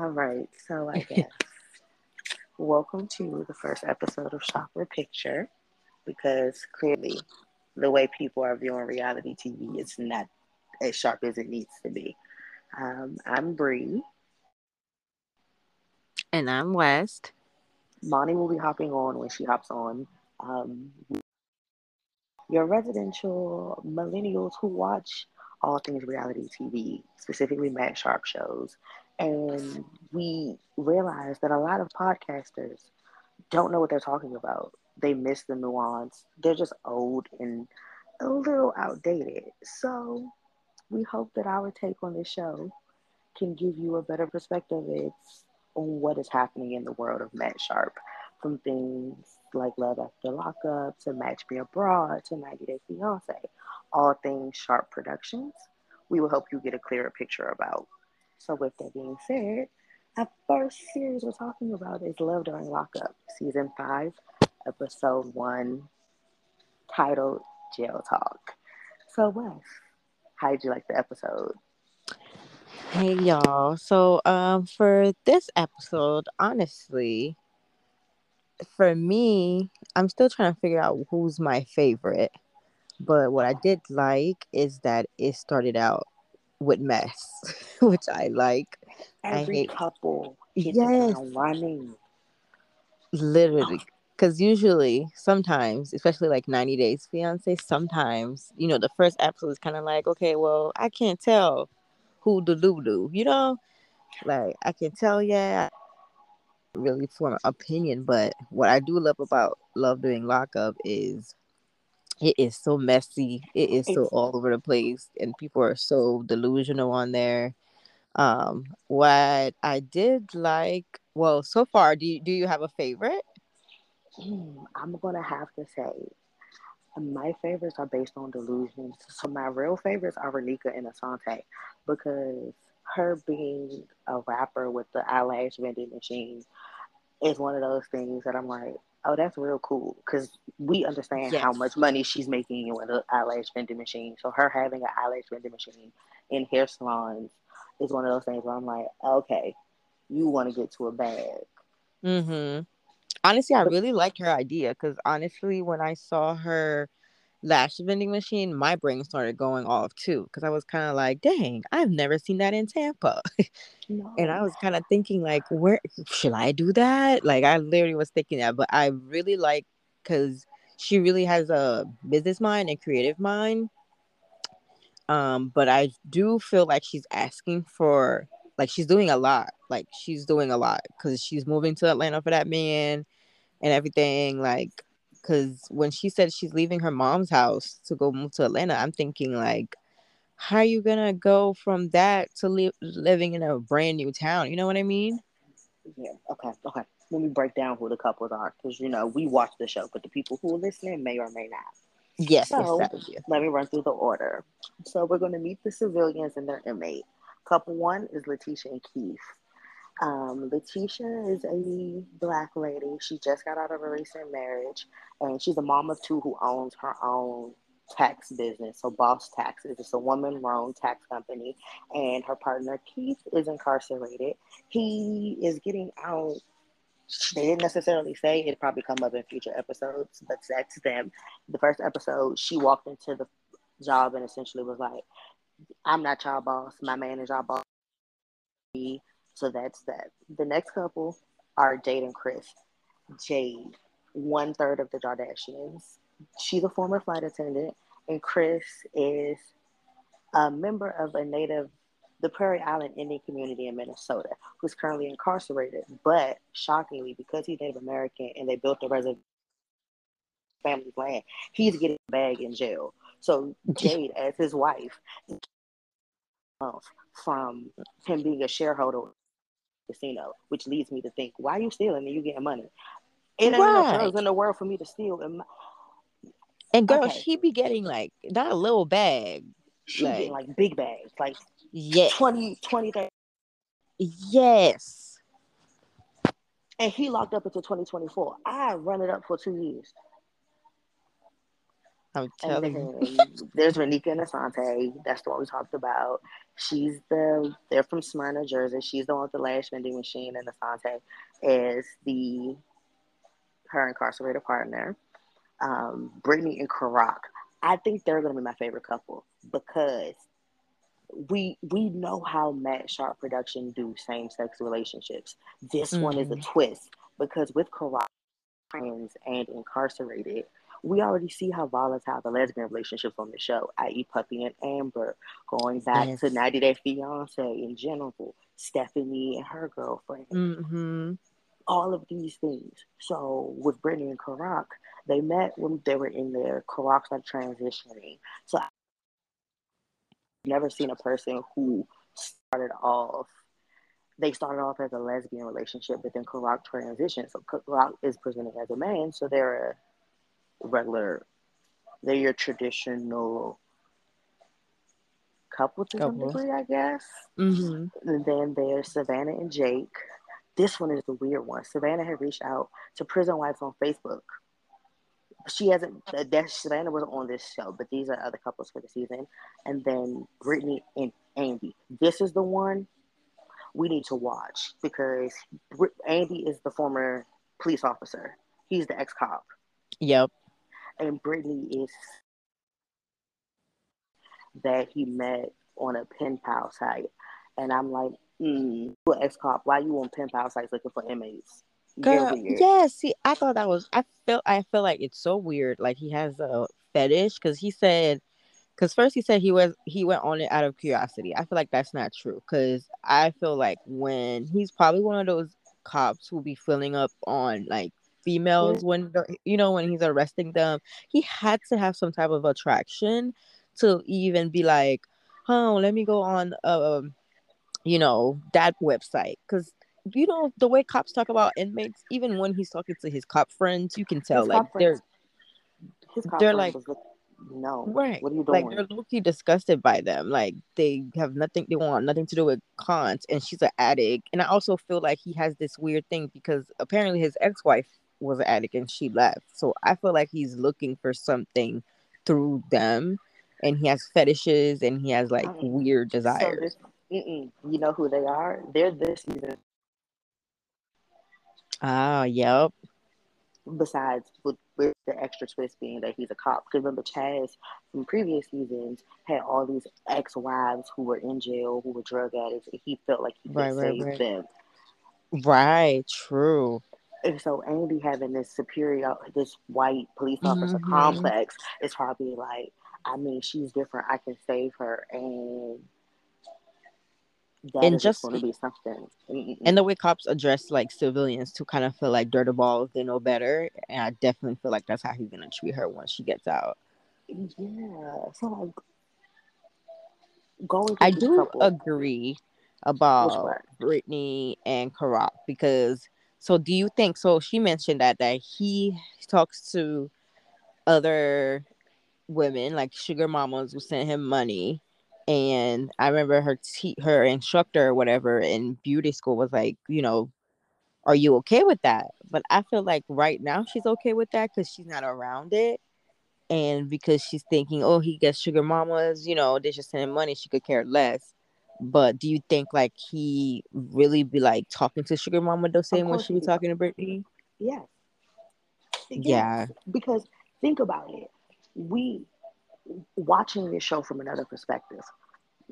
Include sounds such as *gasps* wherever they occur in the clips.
All right, so I *laughs* guess welcome to the first episode of Sharper Picture because clearly the way people are viewing reality TV is not as sharp as it needs to be. Um, I'm Bree. And I'm West. Moni will be hopping on when she hops on. Um, your residential millennials who watch all things reality TV, specifically Matt Sharp shows, and we realized that a lot of podcasters don't know what they're talking about. They miss the nuance. They're just old and a little outdated. So we hope that our take on this show can give you a better perspective on what is happening in the world of Matt Sharp, from things like Love After Lockup to Match Me Abroad to 90 Day Fiance, all things Sharp Productions. We will help you get a clearer picture about so, with that being said, our first series we're talking about is Love During Lockup, Season 5, Episode 1, titled Jail Talk. So, West, how did you like the episode? Hey y'all. So um for this episode, honestly, for me, I'm still trying to figure out who's my favorite. But what I did like is that it started out with mess, *laughs* which I like. Every I hate... couple hit yes. running. Literally. Because usually, sometimes, especially like 90 Days Fiance, sometimes, you know, the first episode is kind of like, okay, well, I can't tell who the Lulu, you know? Like, I can tell, yeah, really form an opinion, but what I do love about Love During Lockup is it is so messy. It is so all over the place, and people are so delusional on there. Um, what I did like, well, so far, do you, do you have a favorite? Hmm, I'm gonna have to say my favorites are based on delusions. So my real favorites are Renika and Asante because her being a rapper with the eyelash vending machine is one of those things that I'm like, oh, that's real cool because we understand yes. how much money she's making with an eyelash vending machine. So her having an eyelash vending machine in hair salons is one of those things where I'm like, okay, you want to get to a bag. Mm-hmm. Honestly, I really liked her idea because honestly, when I saw her lash vending machine, my brain started going off too because I was kind of like, dang, I've never seen that in Tampa. No. *laughs* and I was kind of thinking, like, where should I do that? Like, I literally was thinking that, but I really like because she really has a business mind and creative mind. Um, but I do feel like she's asking for like she's doing a lot. Like she's doing a lot because she's moving to Atlanta for that man and everything. Like because when she said she's leaving her mom's house to go move to Atlanta, I'm thinking like, how are you gonna go from that to li- living in a brand new town? You know what I mean? Yeah. Okay. Okay. Let me break down who the couples are, because you know we watch the show, but the people who are listening may or may not. Yes. So yes, let me run through the order. So we're going to meet the civilians and their inmate. Couple one is Letitia and Keith. Um, Letitia is a black lady. She just got out of a recent marriage, and she's a mom of two who owns her own tax business. So Boss Taxes, it's a woman-run tax company, and her partner Keith is incarcerated. He is getting out. They didn't necessarily say it'd probably come up in future episodes, but that's them. The first episode, she walked into the job and essentially was like, "I'm not y'all boss. My man is y'all boss." So that's that. The next couple are Jade and Chris. Jade, one third of the Kardashians. She's a former flight attendant, and Chris is a member of a native, the Prairie Island Indian community in Minnesota, who's currently incarcerated. But shockingly, because he's Native American and they built a reservation family land, he's getting a bag in jail. So Jade, as his wife, *laughs* from him being a shareholder casino, which leads me to think, why are you stealing and you getting money? It ain't right. drugs in the world for me to steal. And, my... and girl, okay. she be getting like not a little bag. She like, getting like big bags, like yeah, 20, 20, 30. Yes. And he locked up until 2024. I run it up for two years. I'm *laughs* telling you. there's Renika and Asante. That's the one we talked about. She's the they're from Smyrna, Jersey. She's the one with the lash vending machine, and Asante is the her incarcerated partner. Um, Brittany and Karak. I think they're gonna be my favorite couple because we we know how Matt Sharp production do same sex relationships. This one is a Mhm. twist because with Karak friends and incarcerated, we already see how volatile the lesbian relationships on the show, i.e., Puppy and Amber, going back to 90 Day Fiance in general, Stephanie and her girlfriend, Mm-hmm. all of these things. So with Brittany and Karak, they met when they were in their Karak's like transitioning. So I've never seen a person who started off they started off as a lesbian relationship, but then Karak transitioned. So Karak is presented as a man, so they're a regular, they're your traditional couple to some degree, I guess. Mm-hmm. And then there's Savannah and Jake. This one is the weird one. Savannah had reached out to prison wives on Facebook. She hasn't. That Savannah was on this show, but these are other couples for the season. And then Brittany and Andy. This is the one we need to watch because Andy is the former police officer. He's the ex cop, Yep. And Brittany is that he met on a pen pal site. And I'm like, mm, you ex cop, why you on pen pal sites looking for inmates? Girl, yeah, see, I thought that was I feel I feel like it's so weird. Like he has a fetish because he said because first he said he was he went on it out of curiosity. I feel like that's not true because I feel like when he's probably one of those cops who'll be filling up on like females when you know when he's arresting them, he had to have some type of attraction to even be like, oh, let me go on um, you know, that website. Because you know the way cops talk about inmates, even when he's talking to his cop friends, you can tell His like they're friends, his cop they're like no, right, what are you doing like they're low-key disgusted by them. Like they have nothing, they want nothing to do with cons, and she's an addict. And I also feel like he has this weird thing because apparently his ex-wife was an addict and she left. So I feel like he's looking for something through them, and he has fetishes and he has like Uh-uh. weird So desires. this, mm-mm, you know who they are? They're this season. Ah, yep. Besides, with, with the extra twist being that he's a cop. Because remember, Chaz from previous seasons had all these ex-wives who were in jail, who were drug addicts, and he felt like he could Right, right, save right. them. Right, true. And so Andy having this superior, this white police officer Mhm. complex is probably like, I mean, she's different. I can save her, and that And just going to be something. Mm-mm. and the way cops address like civilians to kind of feel like the balls, they know better. And I definitely feel like that's how he's gonna treat her once she gets out. yeah, so like going I do couple, agree about? Brittany and Karak because so do you think so she mentioned that that he talks to other women like sugar mamas who send him money and I remember her te- her instructor or whatever in beauty school was like, you know, are you okay with that? But I feel like right now she's okay with that because she's not around it. And because she's thinking, oh, he gets sugar mamas, you know, they just send him money, she could care less. But do you think like he really be like talking to sugar mama the same way course she be talking to Brittany? Yes, Yeah. Because think about it. We watching this show from another perspective.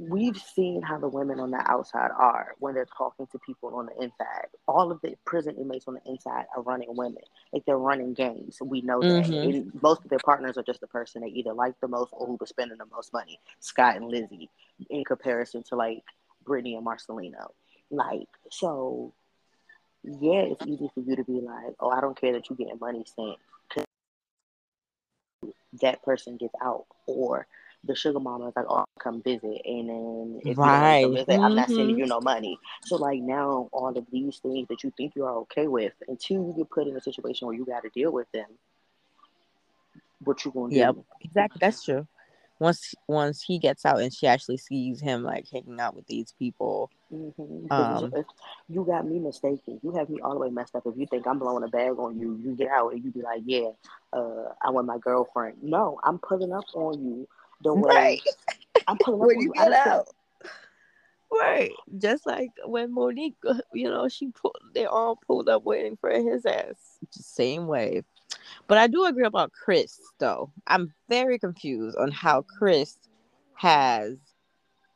We've seen how the women on the outside are when they're talking to people on the inside. All of the prison inmates on the inside are running women, like they're running games. We know that. Mm-hmm. And most of their partners are just the person they either like the most or who was spending the most money. Scott and Lizzie, in comparison to like Brittany and Marcelino. Like so, yeah, it's easy for you to be like, oh, I don't care that you're getting money sent because that person gets out, or the sugar mama is like, oh, come visit, and then if you don't want to Right. I'm not sending Mm-hmm. you no money. So like now, all of these things that you think you are okay with, until you get put in a situation where you got to deal with them, what you gonna Yep. do? Exactly. That's true. once once he gets out and she actually sees him like hanging out with these people. Mm-hmm. Um, you got me mistaken. You have me all the way messed up. If you think I'm blowing a bag on you, you get out and you be like, "Yeah, uh, I want my girlfriend." No, I'm pulling up on you the way right. I'm pulling up when you. Get out. Right, just like when Monique, *laughs* you know, she pulled, they all pulled up waiting for his ass. Same way. But I do agree about Chris, though. I'm very confused on how Chris has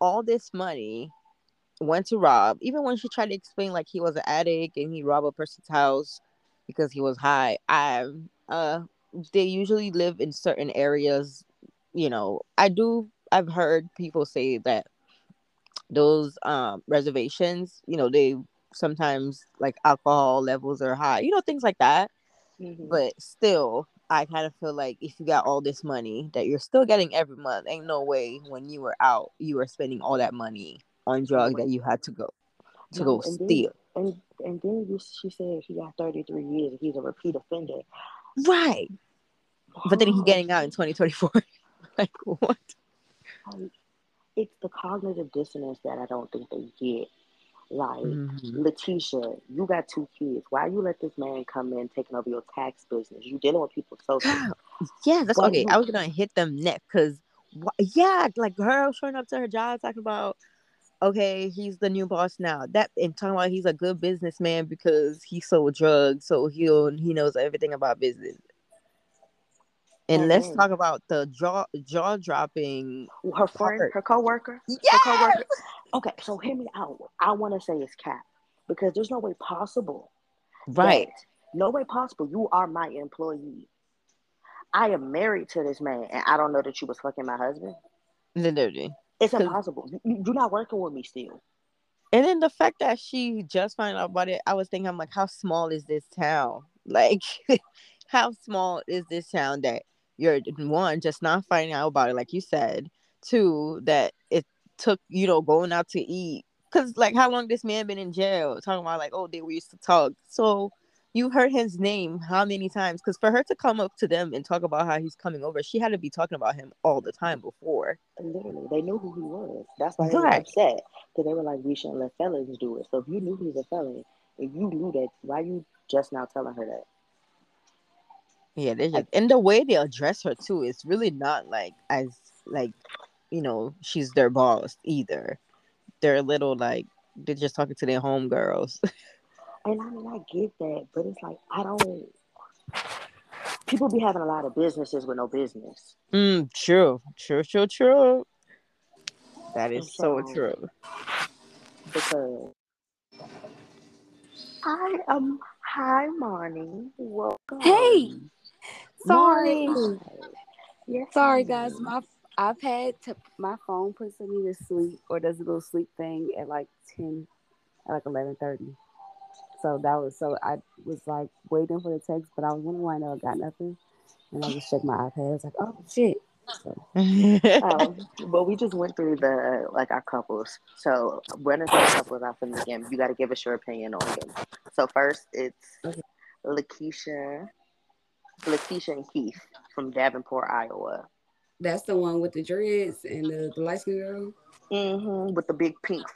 all this money, went to rob, even when she tried to explain like he was an addict and he robbed a person's house because he was high. I uh they usually live in certain areas, you know. I do I've heard people say that those um reservations, you know, they sometimes like alcohol levels are high, you know, things like that. Mm-hmm. But still, I kind of feel like if you got all this money that you're still getting every month, ain't no way when you were out you were spending all that money on drugs that you had to go to No, go and then steal. and and then you, she said he got 33 years. He's a repeat offender. Right. But then he Oh, getting out in *sighs* 2024. *laughs* like what? like, it's the cognitive dissonance that I don't think they get. Like Mhm. Letitia, you got two kids. Why you let this man come in taking over your tax business? You dealing with people so *gasps* yeah, that's Why okay. you I was gonna hit them next because, yeah, like her showing up to her job talking about, okay, he's the new boss now. That and talking about he's a good businessman because he sold drugs, so he'll he knows everything about business. And let's mm-hmm. talk about the jaw jaw dropping her friend, part. her coworker, her Yes, coworker. Okay, so hear me out. I want to say it's cap because there's no way possible right. no way possible you are my employee. I am married to this man and I don't know that you was fucking my husband. Literally. It's impossible. You- you- You're not working with me still. And then the fact that she just found out about it, I was thinking, I'm like, how small is this town? Like, *laughs* how small is this town that you're one just not finding out about it, like you said. Two, that it took you know going out to eat because like how long this man been in jail? Talking about like, oh, they we used to talk. So you heard his name how many times? Because for her to come up to them and talk about how he's coming over, she had to be talking about him all the time before. Literally, they knew who he was. That's why they were upset because they were like, we shouldn't let felons do it. So if you knew he was a felon and you knew that, why you just now telling her that? Yeah, they just and the way they address her too is really not like as like you know she's their boss either. They're a little like they're just talking to their homegirls. *laughs* And I mean, I get that, but it's like I don't. People be having a lot of businesses with no business. mm, true, true, true, true. That is so So- true. because hi um hi Moni welcome Hey, sorry, Moni. yes sorry guys. My I've had to my phone puts me to sleep or does a little sleep thing at like ten, at like eleven thirty. So that was so I was like waiting for the text, but I was wondering why I never got nothing, and I just checked my iPad. I was like, oh shit. So *laughs* um well we just went through the like our couples so running through the couples out from the game you got to give us your opinion on them so first it's Okay. Lakeisha Lakeisha and Keith from Davenport Iowa that's the one with the dreads and the, the light skin girl. Mm-hmm. with the big pink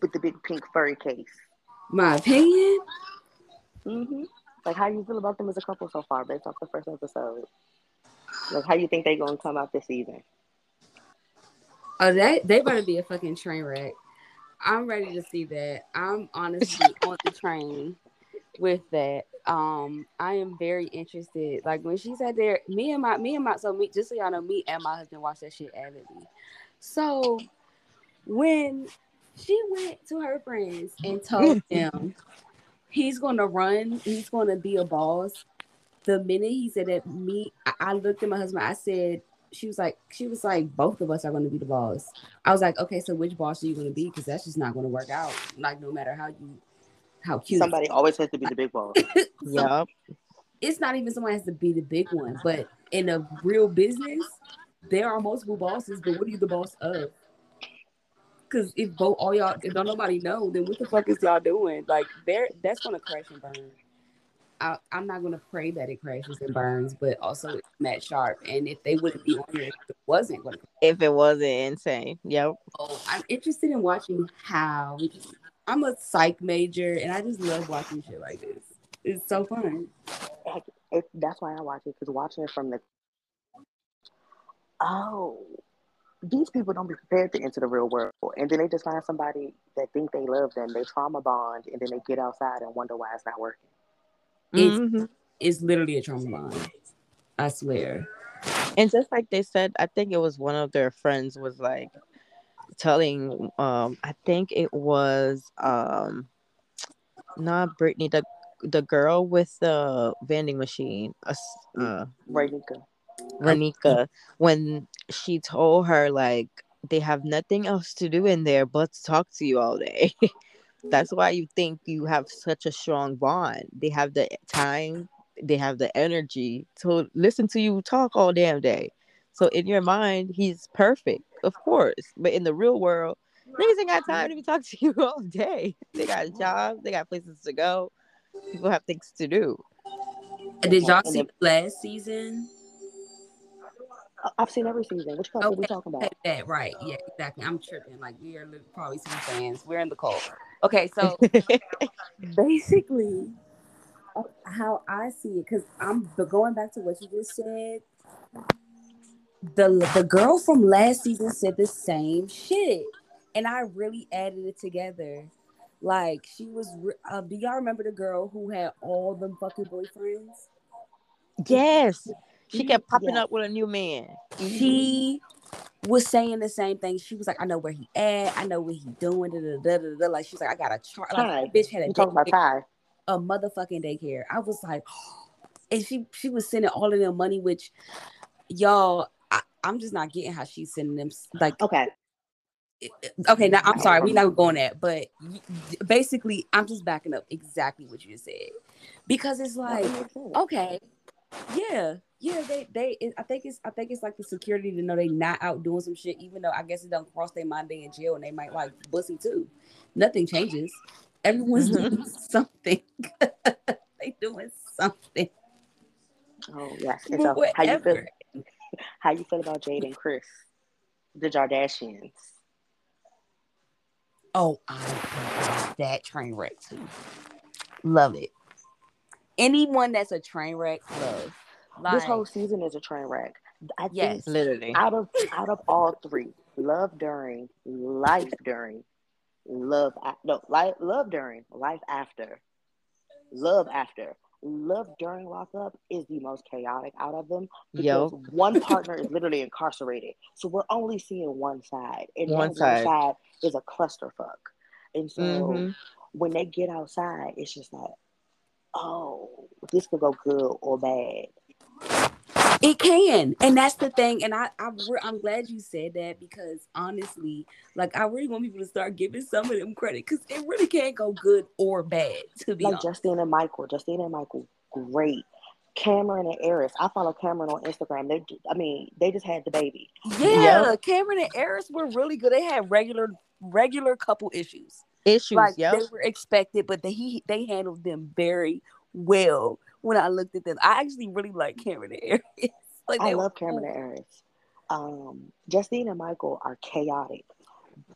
with the big pink furry case My opinion. Mm-hmm. Like, how do you feel about them as a couple so far, based off the first episode? Like, how do you think they're gonna come out this season? Oh, that they better be a fucking train wreck. I'm ready to see that. I'm honestly *laughs* on the train with that. Um, I am very interested. Like when she said there, me and my me and my so me just so y'all know, me and my husband watched that shit avidly. So when she went to her friends and told *laughs* them he's gonna run, he's gonna be a boss. The minute he said that, me, I, I looked at my husband. I said, she was like, she was like, both of us are going to be the boss. I was like, okay, so which boss are you going to be? Because that's just not going to work out. Like no matter how you, how cute. Somebody always has to be the big boss. *laughs* Yup. It's not even someone has to be the big one, but in a real business, there are multiple bosses. But what are you the boss of? Because if both all y'all, if don't nobody know, then what the fuck is y'all doing? Like there, that's going to crash and burn. I, am not gonna pray that it crashes and burns, but also Matt Sharp. And if they wouldn't be on here, if it wasn't going to, if it wasn't insane, yep. Oh, I'm interested in watching how. I'm a psych major, and I just love watching shit like this. It's so fun. It, it, that's why I watch it because watching it from the oh, these people don't be prepared to enter the real world, and then they just find somebody that think they love them, they trauma bond, and then they get outside and wonder why it's not working. It's, mm-hmm. it's literally a trauma bond. I swear. And just like they said, I think it was one of their friends was like telling um I think it was um not Brittany, the the girl with the vending machine, uh, uh Renika. Renika, when she told her like they have nothing else to do in there but to talk to you all day. *laughs* That's why you think you have such a strong bond. They have the time, they have the energy to listen to you talk all damn day. So in your mind, he's perfect, of course. But in the real world, niggas ain't got time to be talking to you *laughs* all day. They got jobs, they got places to go. People have things to do. Did y'all see last season? I've seen every season. Which couple okay. are we talking about? That right? Yeah, exactly. I'm tripping. Like we are probably some fans. We're in the cold. Okay, so *laughs* basically, how I see it, because I'm going back to what you just said. The the girl from last season said the same shit, and I really added it together. Like she was. Uh, do y'all remember the girl who had all them fucking boyfriends? Yes. She kept popping yeah. up with a new man. She was saying the same thing. She was like, I know where he at. I know what he doing. Da, da, da, da, Like she's like, I got a chart. Like, bitch had a talking about Ty. a motherfucking daycare. I was like, *gasps* and she she was sending all of them money, which y'all, I, am just not getting how she's sending them. Like, okay, okay. Now I'm sorry, we're not going that, but basically, I'm just backing up exactly what you said because it's like, okay, yeah, yeah, they they. It, I think it's I think it's like the security to know they not out doing some shit, even though I guess it don't cross their mind they in jail and they might like bussy too. Nothing changes. Everyone's mm-hmm. doing *laughs* something. *laughs* they doing something. Oh yes. And so how you feel? *laughs* How you feel about Jade and Chris, the Jardashians? Oh, I love that train wreck too. Love it. Anyone that's a train wreck, love. Like, this whole season is a train wreck. I yes, think literally. Out of out of all three, love during, life during, love no, life, love during, life after, love after. Love during lockup is the most chaotic out of them because Yo. one partner is literally incarcerated, so we're only seeing one side, and one side. side is a clusterfuck. And so mm-hmm. when they get outside, it's just like, oh, this could go good or bad. It can, and that's the thing. And I, I, I'm glad you said that because honestly, like I really want people to start giving some of them credit because it really can't go good or bad. To be like honest. Justine and Michael, Justine and Michael, great. Cameron and Eris. I follow Cameron on Instagram. They, I mean, they just had the baby. Yeah, Cameron and Eris were really good. They had regular, regular couple issues. Issues, like yep. they were expected, but they he they handled them very well when I looked at them. I actually really like Cameron and Airris. *laughs* like I love Cameron and Airris. Um, Justine and Michael are chaotic,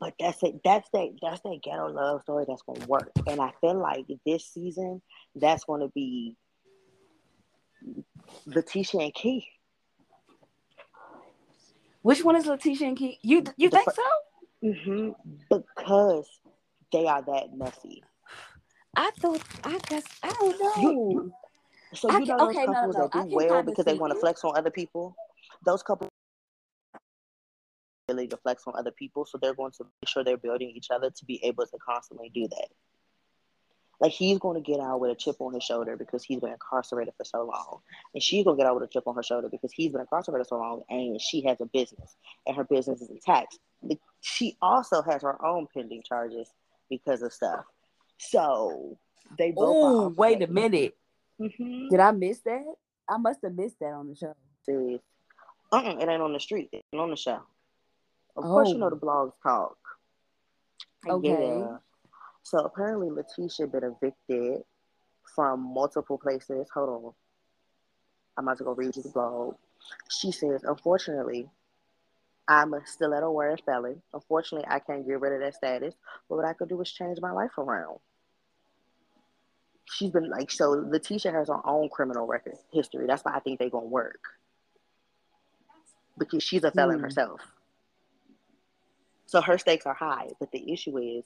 but that's it. That's that. That's that ghetto love story that's gonna work. And I feel like this season, that's gonna be Letitia and Keith. Which one is Letitia and Keith? You you the think fr- so? Mm-hmm. Because they are that messy. *sighs* I thought I guess I don't know. You, so you know those okay, couples no, no, that do well because they want to flex on other people. Those couples really to flex on other people, so they're going to make sure they're building each other to be able to constantly do that. Like he's going to get out with a chip on his shoulder because he's been incarcerated for so long, and she's going to get out with a chip on her shoulder because he's been incarcerated so long, and she has a business, and her business is intact. She also has her own pending charges because of stuff. So they both. Oh, wait a minute. Mm-hmm. Did I miss that? I must have missed that on the show. Serious. Uh-uh, it ain't on the street. It's on the show. Of oh. course, you know the oh. blogs talk. Okay. Yeah. So apparently, Letitia been evicted from multiple places. Hold on. I'm about to go read you the blog. She says, unfortunately, I'm a stiletto wearing felon. Unfortunately, I can't get rid of that status. But what I could do is change my life around. She's been like, so Letitia has her own criminal record history. That's why I think they're going to work. Because she's a felon Hmm. herself. So her stakes are high. But the issue is,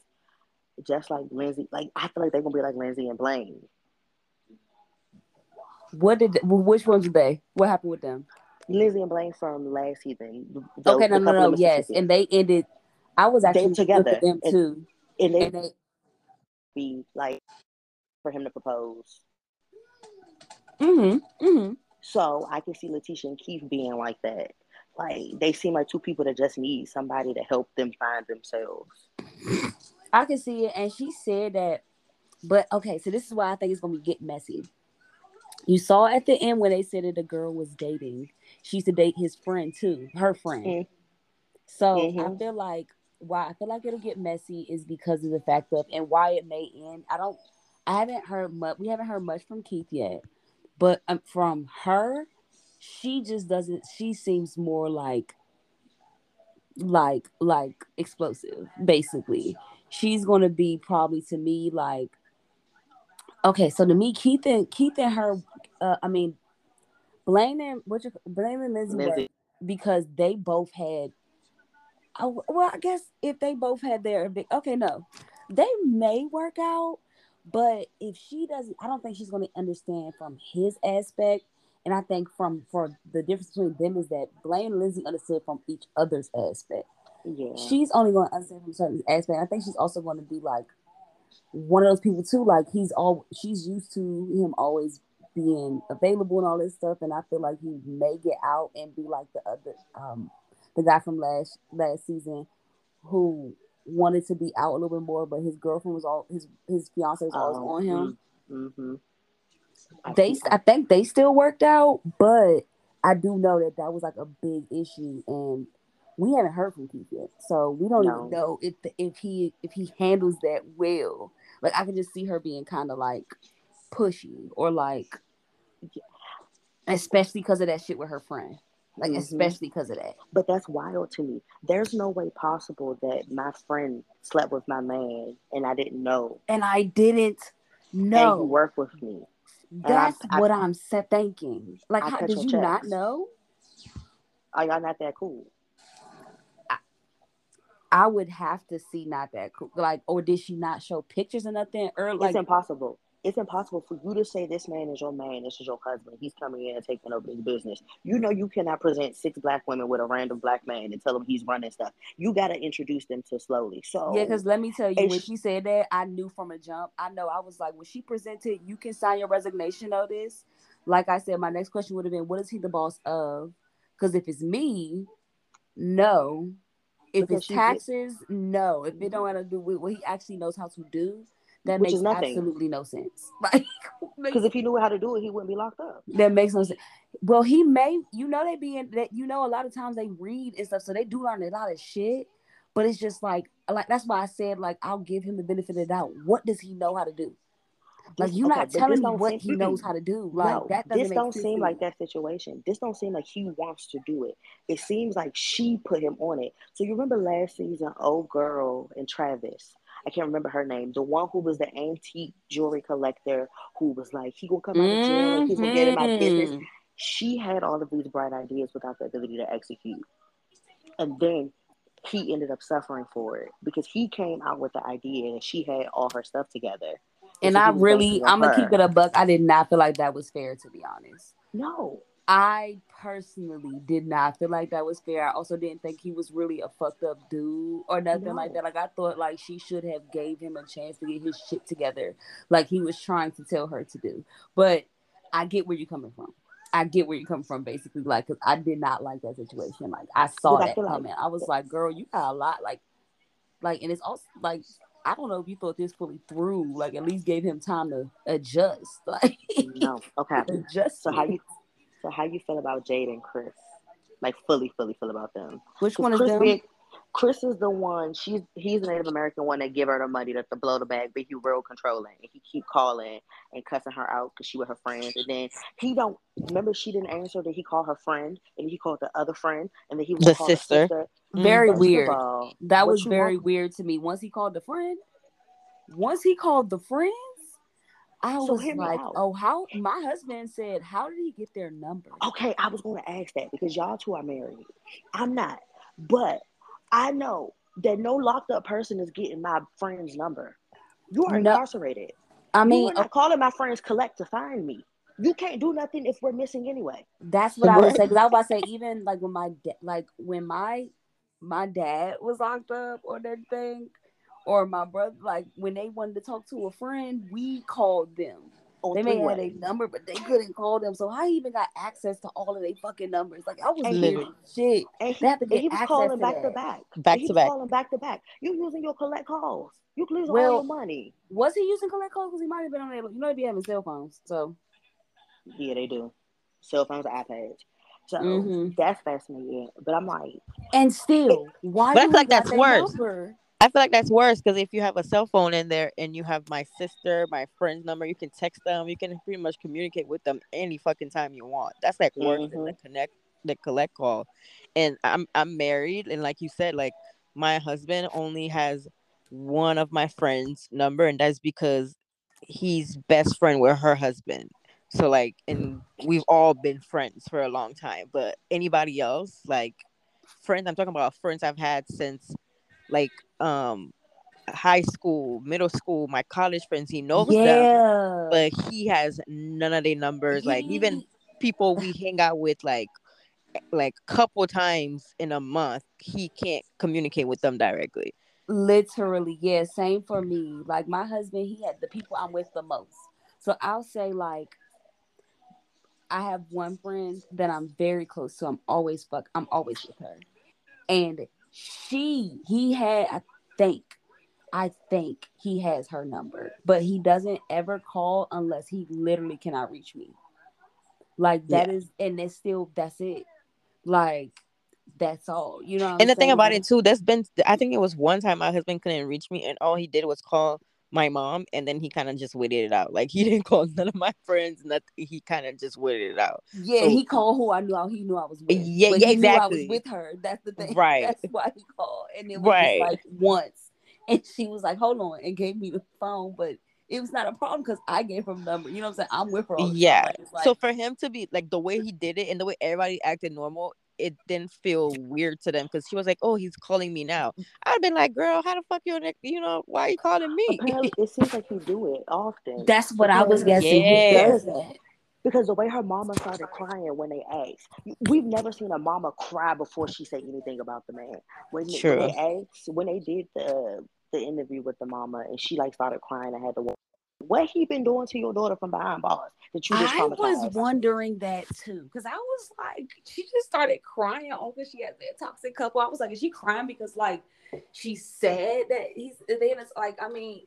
just like Lindsay, like I feel like they're going to be like Lindsay and Blaine. What did which ones are they? What happened with them? Lindsay and Blaine from last season. okay, no, no, no, yes, and they ended. I was They actually together, with them and- too, and they and they be like for him to propose. Mm-hmm. Mm-hmm. So I can see Letitia and Keith being like that. Like they seem like two people that just need somebody to help them find themselves. I can see it, and she said that. But okay, so this is why I think it's gonna be get messy. You saw at the end when they said that the girl was dating. She used to date his friend too, her friend. Mm. So I Mhm. feel like why I feel like it'll get messy is because of the fact of and why it may end. I don't. I haven't heard much. We haven't heard much from Keith yet, but um, from her, she just doesn't. She seems more like, like, like explosive. Basically, she's gonna be probably to me like. Okay, so to me, Keith and Keith and her, uh, I mean, Blaine and what you Blaine and worked because they both had. Oh, well, I guess if they both had their okay, no, they may work out, but if she doesn't, I don't think she's going to understand from his aspect. And I think from for the difference between them is that Blaine and Lindsay understood from each other's aspect. Yeah. She's only going to understand from certain aspect. I think she's also going to be like one of those people too. Like he's all she's used to him always being available and all this stuff. And I feel like he may get out and be like the other um the guy from last last season who wanted to be out a little bit more, but his girlfriend was all his his fiance was always on him. Mm-hmm. I They I think they still worked out, but I do know that that was like a big issue and we haven't heard from Keith yet, so we don't No. even know if if he if he handles that well. Like I can just see her being kind of like pushy or like, especially because of that shit with her friend. Like Mhm. especially because of that. But that's wild to me. There's no way possible that my friend slept with my man and I didn't know. And I didn't And you know. work with me. That's I- what I'm sa- thinking. Like, how, did you not know? Are y'all not that cool? I would have to see not that cool. Like, or did she not show pictures or nothing? Or like, it's impossible. It's impossible for you to say this man is your man, this is your husband. He's coming in and taking over his business. You know you cannot present six black women with a random black man and tell them he's running stuff. You got to introduce them to slowly. So yeah, because let me tell you, when she- she said that, I knew from a jump. I know I was like, when she presented, you can sign your resignation notice. Like I said, my next question would have been, what is he the boss of? Because if it's me, no. If it's she did- taxes, no. If it don't have to do with what he actually knows how to do, that Which makes absolutely no sense. *laughs* Like, because if he knew how to do it, he wouldn't be locked up. that makes no sense. Well, he may, you know, they be in that. You know, a lot of times they read and stuff, so they do learn a lot of shit. But it's just like, like that's why I said, like, I'll give him the benefit of the doubt. What does he know how to do? Like, you're okay, not telling me what seem- he knows how to do. Like, no, that doesn't this don't seem like that situation. This don't seem like he wants to do it. It seems like she put him on it. So you remember last season, old girl and Travis. I can't remember her name. The one who was the antique jewelry collector who was like, he gonna come out of jail he's gonna get in my business. Mhm. She had all of these bright ideas without the ability to execute. And then he ended up suffering for it because he came out with the idea and she had all her stuff together. And so I really, I'm gonna keep it a buck. I did not feel like that was fair, to be honest. No. I personally did not feel like that was fair. I also didn't think he was really a fucked up dude or nothing like that. Like I thought like she should have gave him a chance to get his shit together, like he was trying to tell her to do. But I get where you're coming from. I get where you're coming from, basically. Like, cause I did not like that situation. Like I saw that coming. I was like, girl, you got a lot. Like, like, and it's also like. I don't know if you thought this fully through. Like, at least gave him time to adjust. *laughs* Like, No. Okay. adjust. So how you so how you feel about Jade and Chris? Like fully, fully feel about them. Which one is Chris them? being Chris is the one. She's he's the Native American one that give her the money to, to blow the bag, but he real controlling. And he keep calling and cussing her out because she with her friends. And then he don't remember she didn't answer. That he called her friend, and he called the other friend, and then he was The call her sister. sister. Mm-hmm. Very First of weird. all, That what was very want- weird to me. Once he called the friend, once he called the friends, I So was like, out. "Oh, how?" My husband said, "How did he get their number?" Okay, I was going to ask that because y'all two are married. I'm not, but I know that no locked up person is getting my friend's number. You are No. incarcerated. I mean, are not calling my friends collect to find me. You can't do nothing if we're missing anyway. That's what I would say. Because I was about to say, even like when my da- like when my my dad was locked up or that thing, or my brother, like when they wanted to talk to a friend, we called them. On They may have a number, but they couldn't call them. So I even got access to all of their fucking numbers. Like I was And Literally. shit. And he, They have to and he was access calling to back to back. Back to back. calling back to back. You using your collect calls. You can lose all your money. Was he using collect calls? Because he might have been on there. You know, they be having cell phones. So Yeah, they do. Cell phones, iPads. So Mhm. that's fascinating. But I'm like, and still, why? But I feel like that's worse. number? I feel like that's worse because if you have a cell phone in there and you have my sister, my friend's number, you can text them. You can pretty much communicate with them any fucking time you want. That's like worse than the mm-hmm. connect, the collect call. And I'm I'm married, and like you said, like my husband only has one of my friends' number, and that's because he's best friend with her husband. So like, and we've all been friends for a long time. But anybody else, like friends, I'm talking about friends I've had since like um high school, middle school, my college friends. He knows them, but he has none of their numbers. Like even people we hang out with, like like couple times in a month, he can't communicate with them directly. Literally, yeah. Same for me. Like my husband, he had the people I'm with the most. So I'll say like I have one friend that I'm very close to. I'm always fuck. I'm always with her, and she he had I think I think he has her number, but he doesn't ever call unless he literally cannot reach me. Like that is, and it's still that's it. Like that's all. You know. and the thing about it too, that's been I think it was one time my husband couldn't reach me, and all he did was call my mom, and then he kind of just waited it out. Like he *laughs* didn't call none of my friends, nothing. He kind of just waited it out. Yeah, So- he called who I knew. He knew I was with. Yeah, yeah, he knew I exactly. was with her. That's the thing. *laughs* Right. That's why he called, and it was Right. just like once, and she was like, "Hold on," and gave me the phone, but it was not a problem because I gave her the number. You know what I'm saying? I'm with her. All. Yeah. Like, so for him to be like the way he did it and the way everybody acted normal, it didn't feel weird to them because she was like, "Oh, he's calling me now." I'd been like, "Girl, how the fuck you? You know, why are you calling me?" apparently, it seems like he do it often. that's what I was guessing. Yeah. He does. Because the way her mama started crying when they asked, we've never seen a mama cry before she said anything about the man. When, they- True. when they asked, when they did the the interview with the mama, and she like started crying and had to. What he been doing to your daughter from behind bars that you just I was wondering that too because I was like, she just started crying all because she had that toxic couple. I was like, is she crying because like she said that he's then it's like, I mean,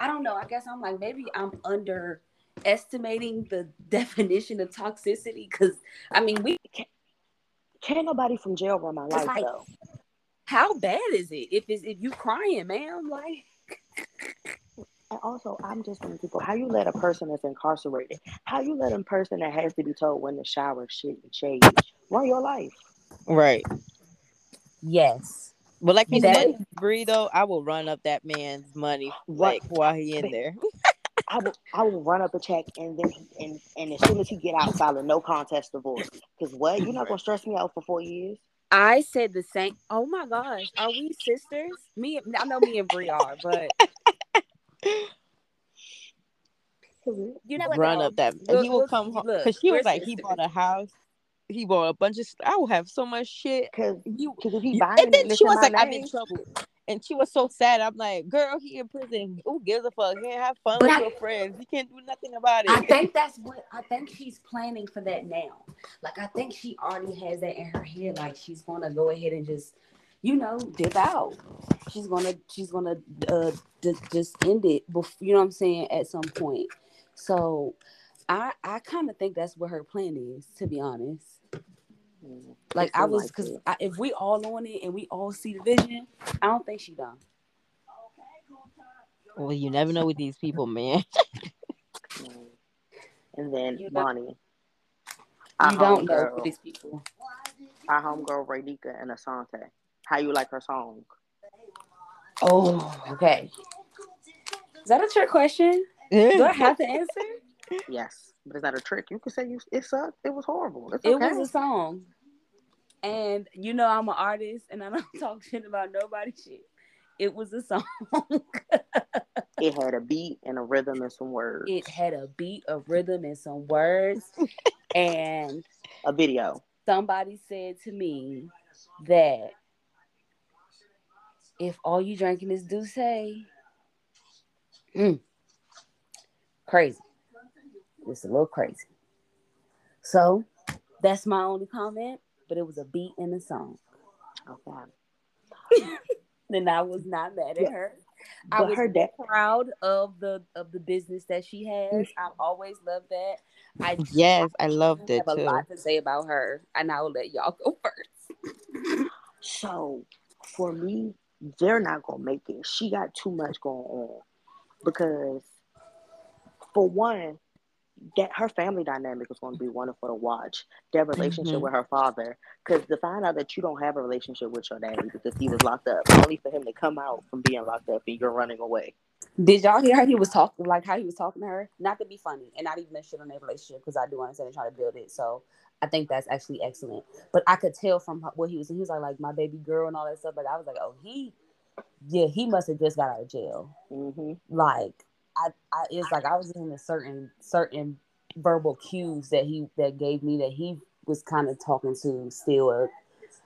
I don't know. I guess I'm like, maybe I'm underestimating the *laughs* definition of toxicity because I mean, we Can't nobody from jail run my life like- though. how bad is it if it's if you crying, ma'am? Like, *laughs* And also, I'm just wondering, people, how you let a person that's incarcerated, how you let a person that has to be told when to shower, shit, and shave, run your life? right. yes, But like his said, money free though, I will run up that man's money Right. like while he in there. *laughs* I will, I will run up a check and then, and, and as soon as he get out, file a no contest divorce. Because what? You're not gonna stress me out for four years? I said the same. Oh my gosh, are we sisters? Me, I know me and Brie are, but you know what? run though? up that, and Look- he will look- come home because she was we're like, he bought a house, he bought a bunch of. St- I will have so much shit. Because You, because if he you- buying and then and she was my like, I'm in trouble, and she was so sad. I'm like, girl, he in prison. Who gives a fuck? He have fun But with I- your friends. He can't do nothing about it. I think *laughs* that's what I think she's planning for that now. Like I think she already has that in her head. Like she's gonna go ahead and just, you know, dip out. She's gonna she's gonna uh d- just end it. Before, you know what I'm saying? At some point. So, I I kind of think that's what her plan is. To be honest. Mm, Like it I was, because it. if we all on it and we all see the vision, I don't think she done. Well, you never know with these people, man. *laughs* Mm. And then You Bonnie. Our You don't know homegirl- who these people. Our homegirl Renika and Asante. How you like her song? Oh, okay. Is that a trick question? Do I have to answer? Yes, but it's not a trick. You could say you it sucked. It was horrible. It's It was a song. And you know I'm an artist and I don't *laughs* talk shit about nobody shit. It was a song. it had a beat and a rhythm and some words. it had a beat, a rhythm, and some words. *laughs* and a video. somebody said to me that if all you drinking is Douce, mm, crazy. It's a little crazy. So that's my only comment, but it was a beat in the song. Okay. *laughs* And I was not mad at Yeah. her. I But was her dad proud of the of the business that she has. I've always loved that. I Yes, I loved it have a lot to say about her, and I will let y'all go *laughs* first. So for me, they're not gonna make it. She got too much going on because, for one, that her family dynamic is going to be wonderful to watch. Their relationship Mhm. with her father, because to find out that you don't have a relationship with your daddy because he was locked up, only for him to come out from being locked up and you're running away. Did y'all hear how he was talking, like how he was talking to her? Not to be funny and not even a shit on their relationship, because I do understand they're trying to build it. So I think that's actually excellent. But I could tell from what he was, he was like, like my baby girl and all that stuff. Like I was like, oh, he, yeah, he must have just got out of jail. hmm Like I, I, it's like I was in a certain certain verbal cues that he that gave me that he was kind of talking to still a,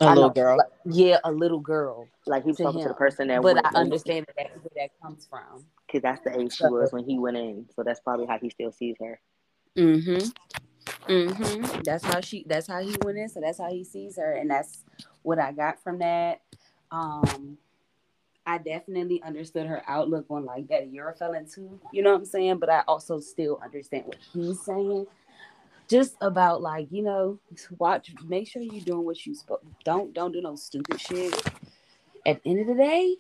A I little know, girl. like, yeah, a little girl. Like he was To talking to the person that But went I understand that that's where that comes from. because that's the age she was when he went in. So that's probably how he still sees her. Mm-hmm. Mm-hmm. That's how she that's how he went in. So that's how he sees her. And that's what I got from that. Um I definitely understood her outlook on like that you're a felon too. You know what I'm saying? But I also still understand what he's saying. Just about like, you know, watch make sure you're doing what you supposed don't don't do no stupid shit. At the end of the day,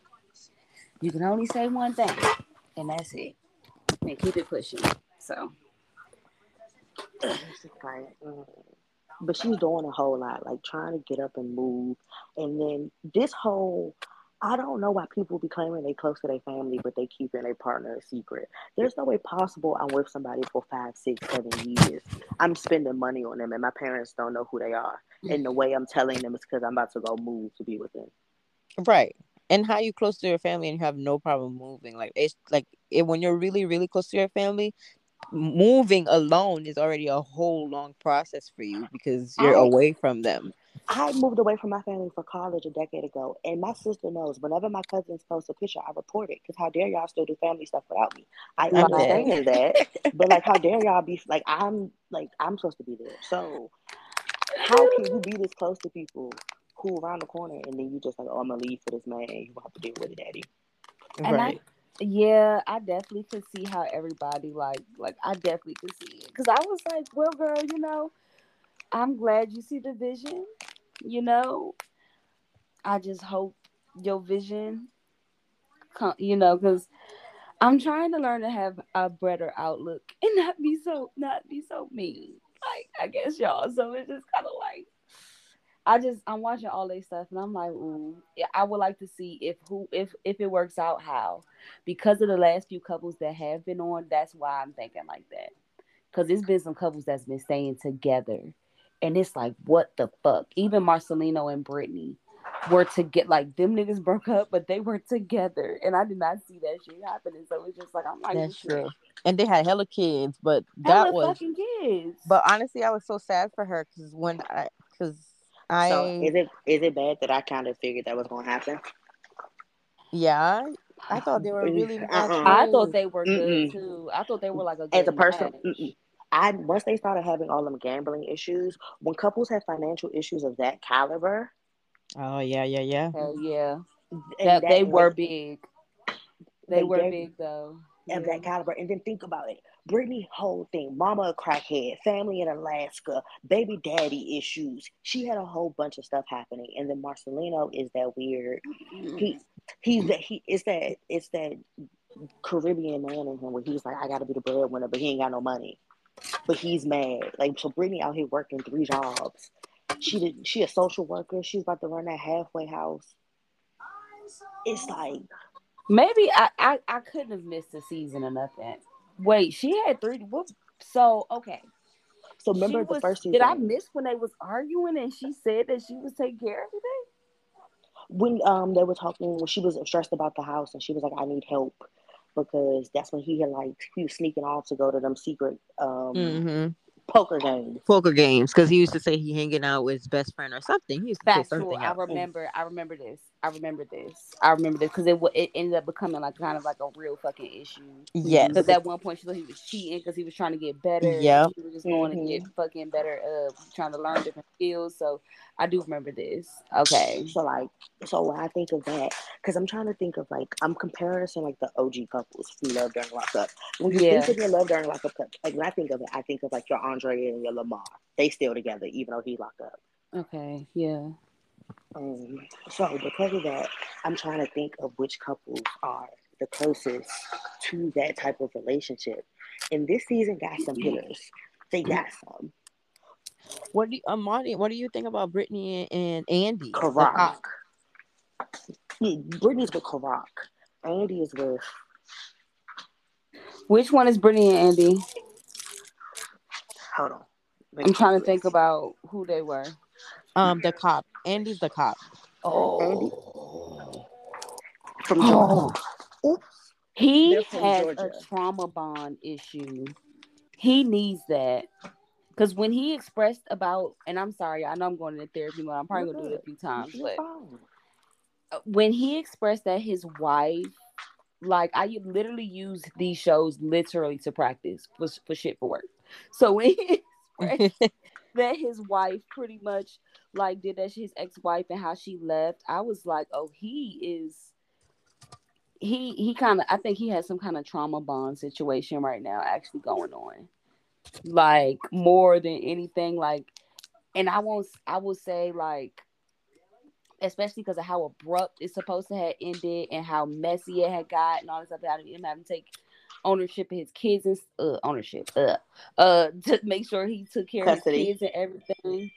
you can only say one thing, and that's it. And keep it pushing. So. But she's doing a whole lot, like trying to get up and move. And then this whole, I don't know why people be claiming they close to their family, but they keeping their partner a secret. There's no way possible I'm with somebody for five, six, seven years. I'm spending money on them, and my parents don't know who they are. Mm. And the way I'm telling them is because I'm about to go move to be with them. Right. And how you close to your family and you have no problem moving. Like it's like it, when you're really, really close to your family, moving alone is already a whole long process for you because you're I- away from them. I moved away from my family for college a decade ago, and my sister knows. Whenever my cousins post a picture, I report it. Because how dare y'all still do family stuff without me? I Right. understand that, but like, how dare y'all be like I'm like I'm supposed to be there. So how can you be this close to people who around the corner, and then you just like, oh, I'm gonna leave for this man, and you have to deal with it, daddy. And I- right. Yeah, I definitely could see how everybody like like I definitely could see it because I was like, well, girl, you know, I'm glad you see the vision. You know, I just hope your vision, come, you know, because I'm trying to learn to have a better outlook and not be so not be so mean. Like I guess y'all. So it's just kind of like. I just I'm watching all this stuff and I'm like, ooh, I would like to see if who if if it works out how because of the last few couples that have been on, that's why I'm thinking like that. Because there's been some couples that's been staying together, and it's like, what the fuck? Even Marcelino and Brittany were to get like them niggas *laughs* broke up, but they were together, and I did not see that shit happening. So it's just like I'm like, That's shit. true. And they had hella kids, but Hella that was fucking kids. but honestly I was so sad for her because when I because I So is it is it bad that I kind of figured that was gonna happen? yeah I thought they were really nice Uh-uh. I thought they were good Mm-mm. too. I thought they were like a As a person. I once they started having all them gambling issues, when couples have financial issues of that caliber, Oh yeah, yeah, yeah. Hell yeah, and that, they and were big. They, they were gave- big though. of that caliber. And then think about it. Brittany whole thing, mama a crackhead, family in Alaska, baby daddy issues. She had a whole bunch of stuff happening. And then Marcelino is that weird. He he's that he it's that it's that Caribbean man in him where he's like, I gotta be the breadwinner, but he ain't got no money. But he's mad. Like so Brittany out here working three jobs. She did she a social worker. She's about to run that halfway house. It's like maybe I, I I couldn't have missed a season or nothing. Wait, she had three. What? So okay. So remember she the was, first season. Did I miss when they was arguing and she said that she was taking care of everything? When um they were talking when she was stressed about the house and she was like, I need help because that's when he had like he was sneaking off to go to them secret um mm-hmm poker games. Poker games, because he used to say he hanging out with his best friend or something. He used to Factual. say something. I remember. I remember this. I remember this. I remember this because it it ended up becoming like kind of like a real fucking issue. Yes. Because at one point she thought he was cheating because he was trying to get better. Yeah. He was just going mm-hmm. to get fucking better, uh, trying to learn different skills. So I do remember this. Okay. So like, so when I think of that, because I'm trying to think of like I'm comparing to like the OG couples who love during lockup. When you yeah. think of your love during lockup, like when I think of it, I think of like your Andre and your Lamar. They still together even though he locked up. Okay. Yeah. Um, so because of that, I'm trying to think of which couples are the closest to that type of relationship. And this season got some hitters. They got some. What do you, Amani? What do you think about Brittany and, Andy? Karak. Yeah, Brittany's with Karak. Andy is with. Which one is Brittany and Andy? Hold on. I'm trying to think about who they were. Um, the cop. Andy's the cop. Oh. Andy? From Georgia. Oh. He has Georgia. a trauma bond issue. He needs that. Because when he expressed about, and I'm sorry, I know I'm going to therapy, but I'm probably going to do it a few times. But when he expressed that his wife, like I literally use these shows literally to practice for, for shit for work. So when he *laughs* expressed *laughs* that his wife pretty much like did that his ex-wife and how she left i was like oh he is he he kind of i think he has some kind of trauma bond situation right now actually going on. Like more than anything like and i won't i will say like especially because of how abrupt it's supposed to have ended and how messy it had got and all this stuff that him having to take ownership of his kids and uh, ownership uh, uh *laughs* to make sure he took care Custody. of his kids and everything.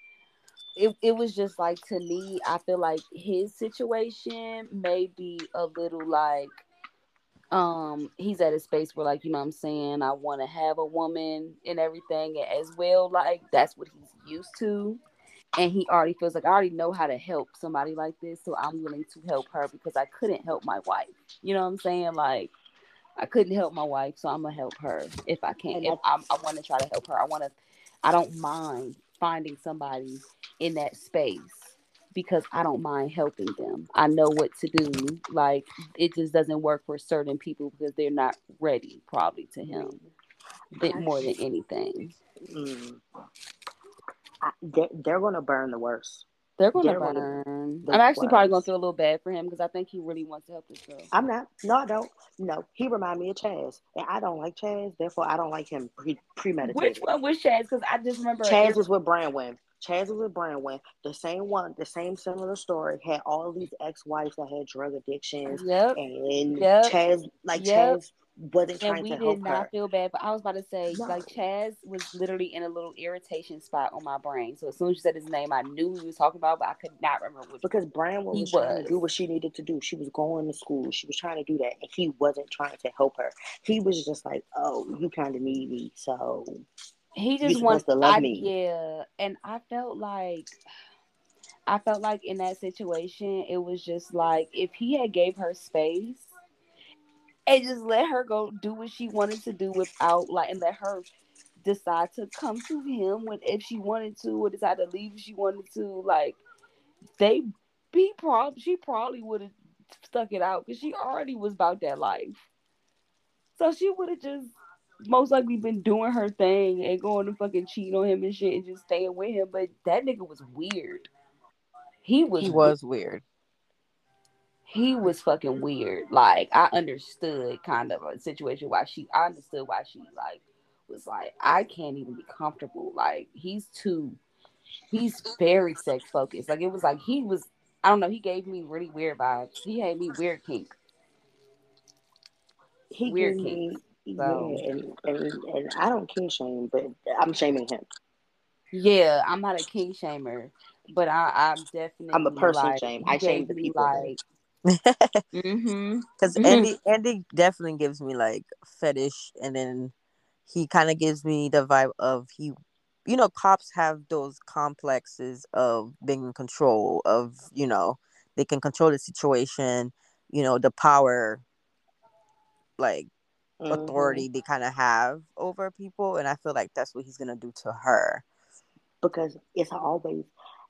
It, it was just like to me i feel like his situation may be a little like um he's at a space where like you know what i'm saying i want to have a woman and everything as well like that's what he's used to. And he already feels like i already know how to help somebody like this so i'm willing to help her because i couldn't help my wife. You know what i'm saying? Like i couldn't help my wife so i'm gonna help her if i can if I'm, i want to try to help her i want to i don't mind finding somebody in that space because I don't mind helping them. I know what to do. Like it just doesn't work for certain people because they're not ready, probably to him, bit more than anything. Mm. I, they're, they're gonna burn the worst. They're gonna burn. Gonna, I'm actually worst. probably gonna feel a little bad for him because I think he really wants to help this girl. I'm not. No, I don't. No, he remind me of Chaz, and I don't like Chaz. Therefore, I don't like him pre- premeditated. Which one was Chaz? Because I just remember Chaz was with Branwen. Chaz was with Branwen. The same one, the same similar story. Had all these ex-wives that had drug addictions. Yep. And yep. Chaz, like yep. Chaz, wasn't trying and we to did help not her. feel bad, but I was about to say, No. like Chaz was literally in a little irritation spot on my brain. So as soon as you said his name, I knew he was talking about, but I could not remember which. Because Branwen He was, trying to do what she needed to do. She was going to school. She was trying to do that, and he wasn't trying to help her. He was just like, "Oh, you kind of need me, so he just wants to love I, me. Yeah, and I felt like I felt like in that situation, it was just like if he had gave her space and just let her go do what she wanted to do without like and let her decide to come to him when if she wanted to or decide to leave if she wanted to, like they be prob she probably would have stuck it out because she already was about that life. So she would have just most likely been doing her thing and going to fucking cheat on him and shit and just staying with him. But that nigga was weird. He was He was weird. He was fucking weird. Like I understood kind of a situation why she I understood why she like was like, I can't even be comfortable. Like he's too he's very sex focused. Like it was like he was I don't know, he gave me really weird vibes. He had me weird kink. He weird kink. So. Yeah, and, and, and I don't kink shame, but I'm shaming him. Yeah, I'm not a king shamer, but I, I'm definitely. I'm a person like, shame. I shame the people. Like. *laughs* Because mm-hmm. Andy, Andy definitely gives me like fetish, and then he kind of gives me the vibe of he, you know, cops have those complexes of being in control of, you know, they can control the situation, you know, the power, like mm-hmm. authority they kind of have over people, and I feel like that's what he's gonna do to her because it's always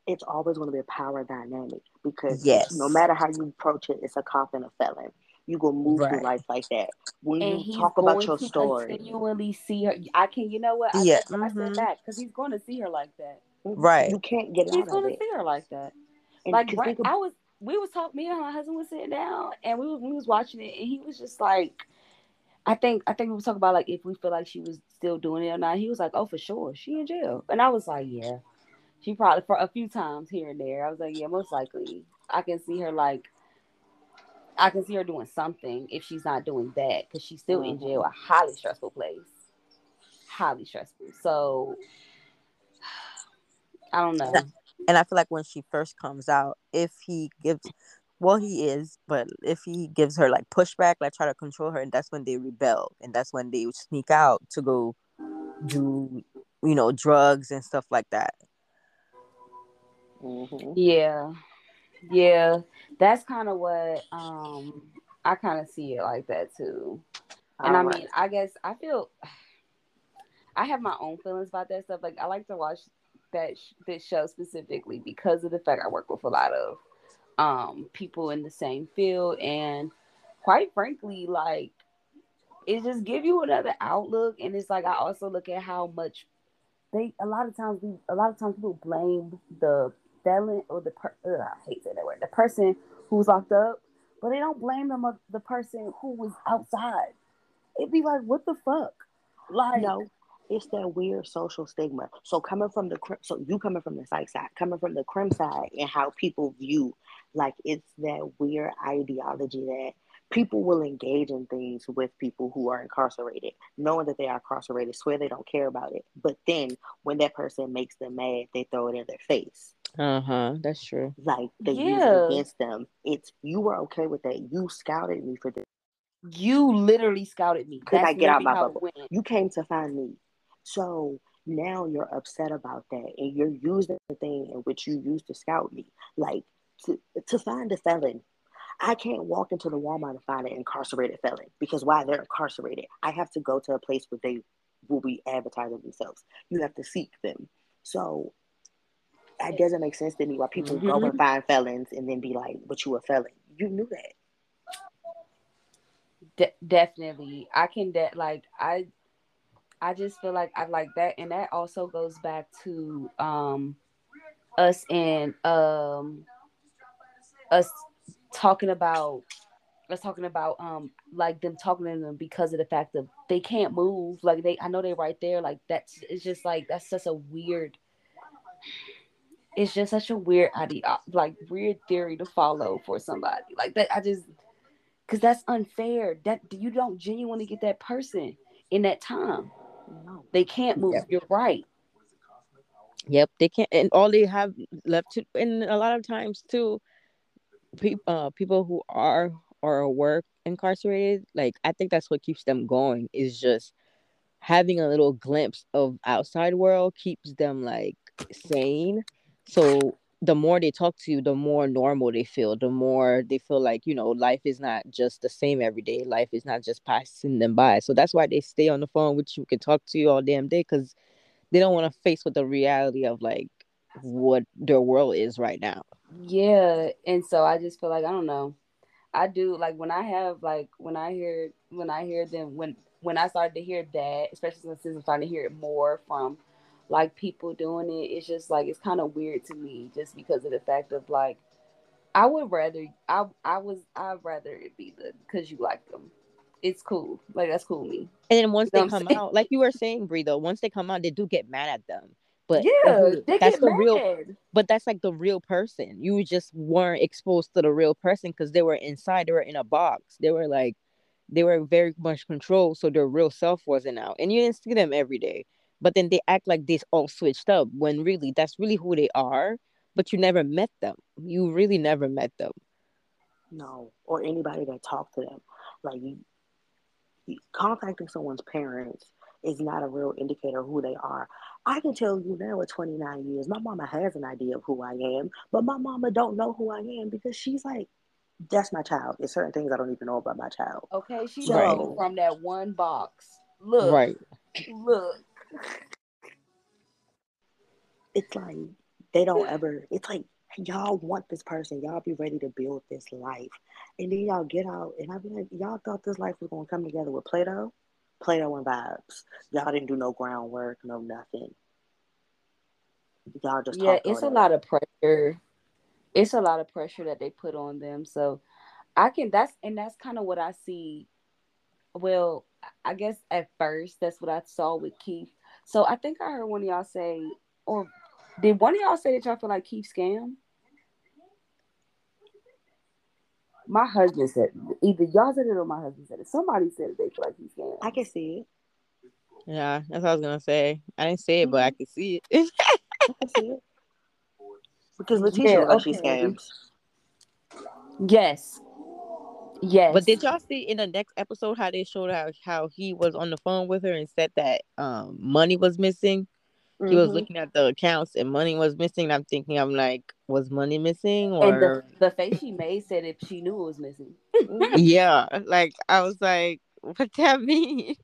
it's always going to be a power dynamic because yes. no matter how you approach it, it's a cop and a felon. You go move right. through life like that. When and you talk about your story, continually see her. I can, you know what? I yeah, said, mm-hmm. I said that because he's going to see her like that. Right. You can't get he's out of it. He's going to see her like that. And like right, I was, we was talking. Me and my husband was sitting down, and we was we was watching it, and he was just like, I think I think we was talking about like if we feel like she was still doing it or not. He was like, "Oh, for sure, she in jail," and I was like, "Yeah." She probably for a few times here and there. I was like, yeah, most likely. I can see her like I can see her doing something if she's not doing that because she's still mm-hmm. in jail, a highly stressful place. Highly stressful. So I don't know. And I feel like when she first comes out, if he gives well he is, but if he gives her like pushback, like try to control her, and that's when they rebel and that's when they sneak out to go do you know drugs and stuff like that Mm-hmm. Yeah, yeah, that's kind of what um I kind of see it like that too. And I mean, I guess I feel I have my own feelings about that stuff. Like I like to watch that sh- this show specifically because of the fact I work with a lot of um people in the same field and quite frankly like it just give you another outlook and it's like I also look at how much they a lot of times we a lot of times people blame the felon or the per- ugh, I hate saying that word, the person who's locked up, but they don't blame them of the person who was outside. It'd be like, what the fuck? Like, no, it's that weird social stigma. So coming from the so you coming from the psych side, coming from the crim side, and how people view, like it's that weird ideology that people will engage in things with people who are incarcerated, knowing that they are incarcerated, swear they don't care about it. But then when that person makes them mad, they throw it in their face. Uh huh. That's true. Like they yeah. use it against them. It's you were okay with that. You scouted me for this. You literally scouted me. Could I get out my bubble? You came to find me. So now you're upset about that, and you're using the thing in which you used to scout me, like to to find a felon. I can't walk into the Walmart and find an incarcerated felon because why they're incarcerated. I have to go to a place where they will be advertising themselves. You have to seek them. So it doesn't make sense to me why people mm-hmm. go and find felons and then be like, "But you a felon? You knew that." De- definitely, I can. De- like I, I just feel like I like that, and that also goes back to um us and um us talking about us talking about um like them talking to them because of the fact that they can't move like they i know they're right there like that's it's just like that's such a weird it's just such a weird idea, like weird theory to follow for somebody like that. I just because that's unfair. That you don't genuinely get that person in that time. They can't move. Yep. You're right. Yep, they can't, and all they have left to, and a lot of times too, people, uh, people who are or work incarcerated, like I think that's what keeps them going. Is just having a little glimpse of outside world keeps them like sane so the more they talk to you, the more normal they feel, the more they feel like, you know, life is not just the same every day. Life is not just passing them by. So that's why they stay on the phone with you, can talk to you all damn day because they don't want to face with the reality of like what their world is right now. Yeah. And so I just feel like, I don't know. I do like when I have like when I hear when I hear them when when I started to hear that, especially since I'm starting to hear it more from like people doing it. It's just like it's kind of weird to me just because of the fact of like I would rather I I was I'd rather it be the because you like them. It's cool. Like that's cool me. And then once You know they come out, like you were saying, Bree, though, once they come out, they do get mad at them. But yeah, that's get the mad. real but that's like the real person. You just weren't exposed to the real person because they were inside, they were in a box. They were like they were very much controlled, so their real self wasn't out. And you didn't see them every day. But then they act like they all switched up when really that's really who they are. But you never met them. You really never met them. No, or anybody that talked to them. Like you, you- contacting someone's parents is not a real indicator of who they are. I can tell you now at 29 years, my mama has an idea of who I am, but my mama don't know who I am because she's like, that's my child. There's certain things I don't even know about my child. Okay, she's So- knows from that one box. Look, Right. look. It's like they don't ever. It's like y'all want this person. Y'all be ready to build this life, and then y'all get out, and I be like, y'all thought this life was gonna come together with Play-Doh, Play-Doh and vibes. Y'all didn't do no groundwork, no nothing. Y'all just Yeah, it's a it. lot of pressure. It's a lot of pressure that they put on them. So I can that's and that's kind of what I see. Well, I guess at first that's what I saw with Keith. So I think I heard one of y'all say, or did one of y'all say that y'all feel like Keith scam? My husband said either y'all said it or my husband said it. Somebody said it, they feel like he's scam. I can see it. Yeah, that's what I was gonna say. I didn't say it, but I mm-hmm. could see it. I can see it. *laughs* Because Letitia Yeah, look like she okay. scams. Yes. Yes. But did y'all see in the next episode how they showed how how he was on the phone with her and said that um money was missing? He was Mhm. looking at the accounts and money was missing. And I'm thinking, I'm like, was money missing and the, the face she made said if she knew it was missing. Mhm. *laughs* yeah? Like I was like, what that mean?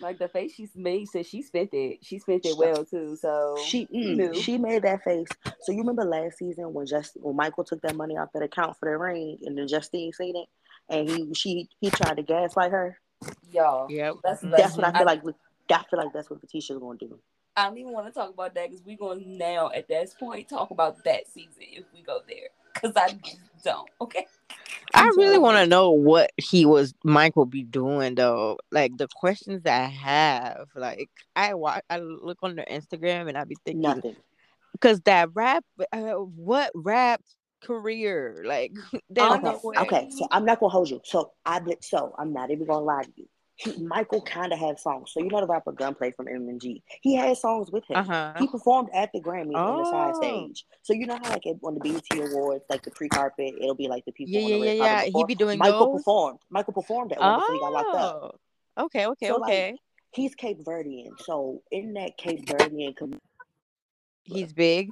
Like the face she made said she spent it. She spent it well too. So She mm, knew. she made that face. So you remember last season when just when Michael took that money off that account for the ring and then Justine seen it and he she he tried to gaslight her. y'all. Yep. That's, That's what I feel like. I feel like that's what Letitia's gonna do. I don't even want to talk about that because we're going to now at this point talk about that season if we go there. Because I don't. Okay. I really want to know what he was Michael be doing though. Like the questions that I have, like I watch, I look on their Instagram and I be thinking, Nothing. because that rap, uh, what rap career? Like *laughs* there's Okay, no Honestly- way. okay. So I'm not gonna hold you. So I did. So I'm not even gonna lie to you. He, Michael kind of had songs. So you know the rapper Gunplay from MMG. He had songs with him. Uh huh. He performed at the Grammys on the side Oh. stage. So you know how like on the BET Awards, like the pre-carpet, it'll be like the people Yeah, on yeah, the yeah, yeah. carpet He before. be doing Michael those. performed. Michael performed at one before he got locked up. Oh, okay, okay, So, like, okay. He's Cape Verdean. So in that Cape Verdean community, He's big.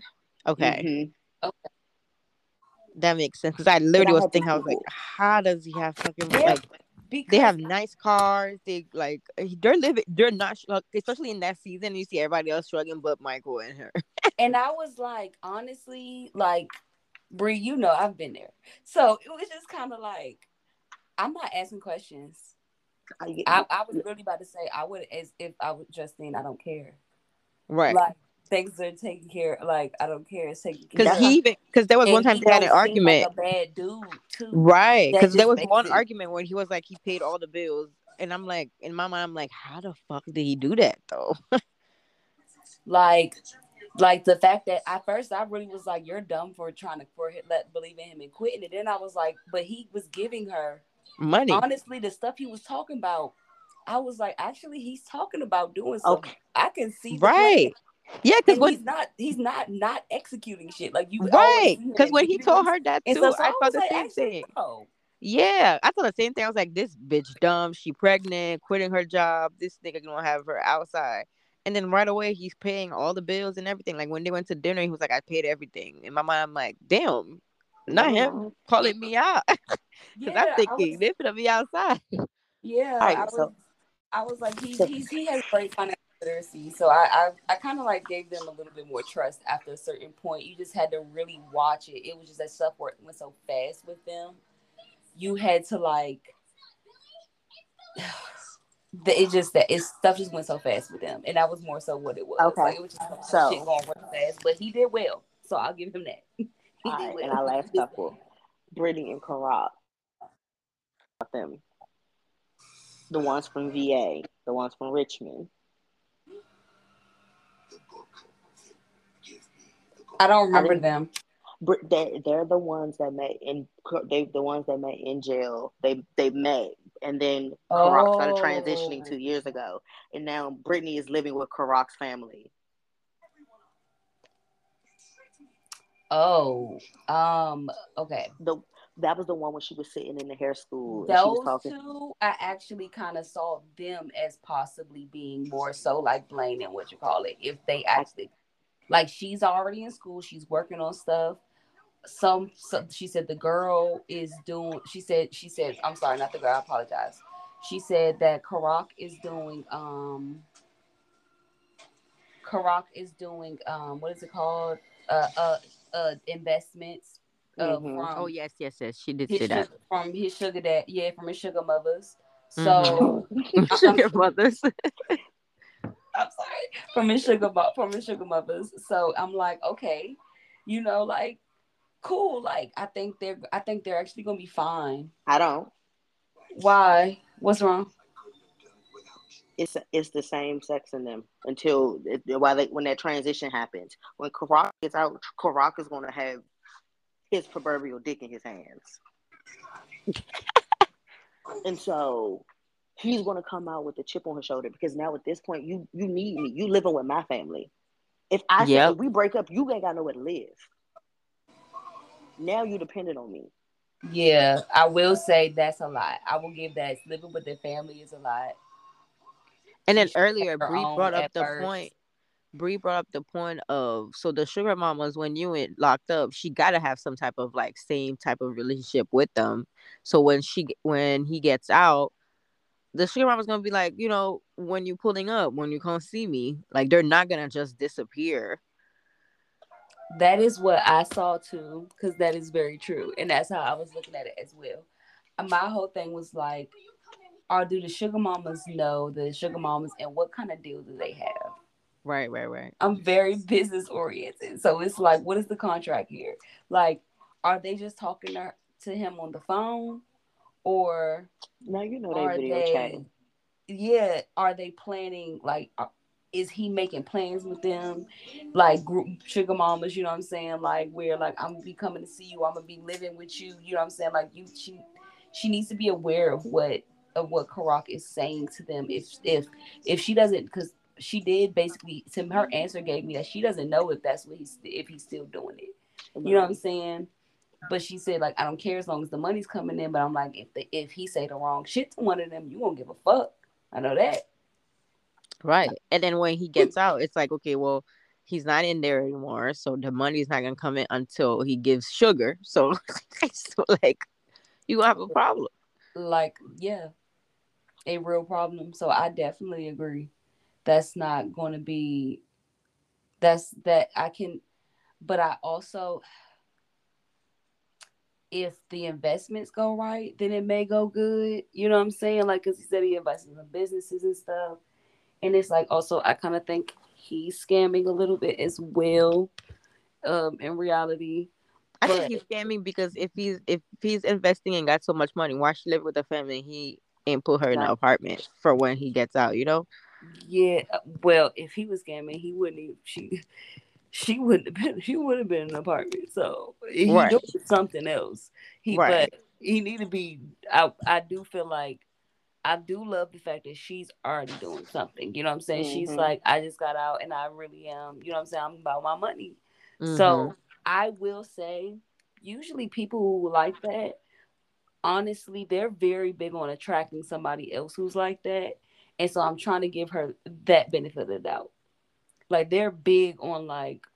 Okay, Mhm. That makes sense. Because I literally was thinking, I was like, how does he have fucking Yeah, like? Because They have nice cars. They like they're living. They're not especially in that season. You see everybody else struggling, but Michael and her. *laughs* And I was like, honestly, like, Bree, you know, I've been there. So it was just kind of like, I'm not asking questions. I I, I was really about to say, I would, as if I was Justine, I don't care. Right. Like, things are taken care Like, I don't care. It's taken care Because he even because there was And one time he they had an argument. Like a bad dude, too. Right. Because there was one it- argument where he was like he paid all the bills. And I'm like, in my mind, I'm like, how the fuck did he do that though? *laughs* Like, like the fact that at first I really was like, "You're dumb for trying to for let believe in him and quitting." And then I was like, "But he was giving her Money. honestly the stuff he was talking about." I was like, "Actually, he's talking about doing something. Okay. I can see Right. plan. Yeah, because he's not he's not not executing shit like you right, because when he told her that too, so, so I was thought the like, same thing. Yeah, I thought the same thing. I was like, this bitch dumb. She pregnant, quitting her job. This nigga gonna have her outside. And then right away, he's paying all the bills and everything. Like when they went to dinner, he was like, I paid everything. In my mind, I'm like, damn, not him calling me out. *laughs* Because Yeah, I'm I thinking was- they finna be outside. Yeah, Alright, I was, so- I was like, he, he's, he has great financial literacy. So I, I, I kind of like gave them a little bit more trust after a certain point. You just had to really watch it. It was just that stuff went went so fast with them. You had to like, *sighs* the, it just that it stuff just went so fast with them, and that was more so what it was. Okay. Like, it was just So- shit going fast, but he did well. So I'll give him that. *laughs* he did right, well. and our last couple. Brittany and Karak. Them. The ones from VA, the ones from Richmond. I don't remember I them. They they're the ones that met in they the ones that met in jail. They they met and then Karak oh. started transitioning two years ago, and now Brittany is living with Karak's family. Oh, um, okay. The that was the one when she was sitting in the hair school. Those two, I actually kind of saw them as possibly being more so like Blaine and what you call it. If they actually, like, she's already in school, she's working on stuff. Some, some, she said the girl is doing. She said, she said, I'm sorry, not the girl. I apologize. She said that Karak is doing. um Karak is doing. um What is it called? Uh, uh, uh investments uh, mm-hmm. from oh yes yes yes she did say that sugar, from his sugar dad yeah from his sugar mothers so mm-hmm. *laughs* *laughs* sugar mothers *laughs* I'm sorry. From his sugar from his sugar mothers. So I'm like okay. You know like cool. Like I think they're I think they're actually gonna be fine. I don't. Why? What's wrong? It's it's the same sex in them until while they when that transition happens. When Karak gets out, Karak is gonna have his proverbial dick in his hands, *laughs* and so he's gonna come out with a chip on his shoulder because now at this point you you need me. You living with my family. If I yep. say we break up, you ain't got nowhere to live. Now you dependent on me. Yeah, I will say that's a lot. I will give that living with their family is a lot. And then earlier, Bree brought up the first. point. Bree brought up the point of so the sugar mamas when you went locked up, she got to have some type of like same type of relationship with them. So when she when he gets out, the sugar mama's gonna be like, you know, when you pulling up, when you come see me, like they're not gonna just disappear. That is what I saw too, because that is very true, and that's how I was looking at it as well. My whole thing was like, or do the sugar mamas know the sugar mamas and what kind of deal do they have? Right, right, right. I'm very business oriented. So it's like, what is the contract here? Like, are they just talking to, to him on the phone? Or no, you know they video they, chatting. Yeah, are they planning like uh, is he making plans with them like group sugar mamas you know what i'm saying like where like i'm gonna be coming to see you i'm gonna be living with you you know what i'm saying like you she she needs to be aware of what of what Karak is saying to them. If if if she doesn't, because she did basically, Tim, her answer gave me that she doesn't know if that's what he's if he's still doing it. You know what I'm saying? But she said like I don't care as long as the money's coming in. But I'm like if the, if he say the wrong shit to one of them, you won't give a fuck. I know that. Right. And then when he gets out, it's like okay, well he's not in there anymore, so the money's not gonna come in until he gives sugar. So, *laughs* so like you gonna have a problem. Like yeah, a real problem. So I definitely agree. That's not going to be that's that I can but I also if the investments go right, then it may go good. You know what I'm saying? Like, cause he said he invests in businesses and stuff, and it's like also I kind of think he's scamming a little bit as well. Um, in reality, I but, think he's scamming because if he's if he's investing and got so much money, why should live with a family? He and put her in an apartment for when he gets out, you know? Yeah. Uh, well, if he was scamming, he wouldn't even she she wouldn't have been she would have been in an apartment. So he right. doing something else. He right. but he need to be I I do feel like I do love the fact that she's already doing something. You know what I'm saying? Mm-hmm. She's like, I just got out and I really am, you know what I'm saying? I'm about my money. Mm-hmm. So I will say, usually people who like that, honestly, they're very big on attracting somebody else who's like that. And so I'm trying to give her that benefit of the doubt. Like they're big on like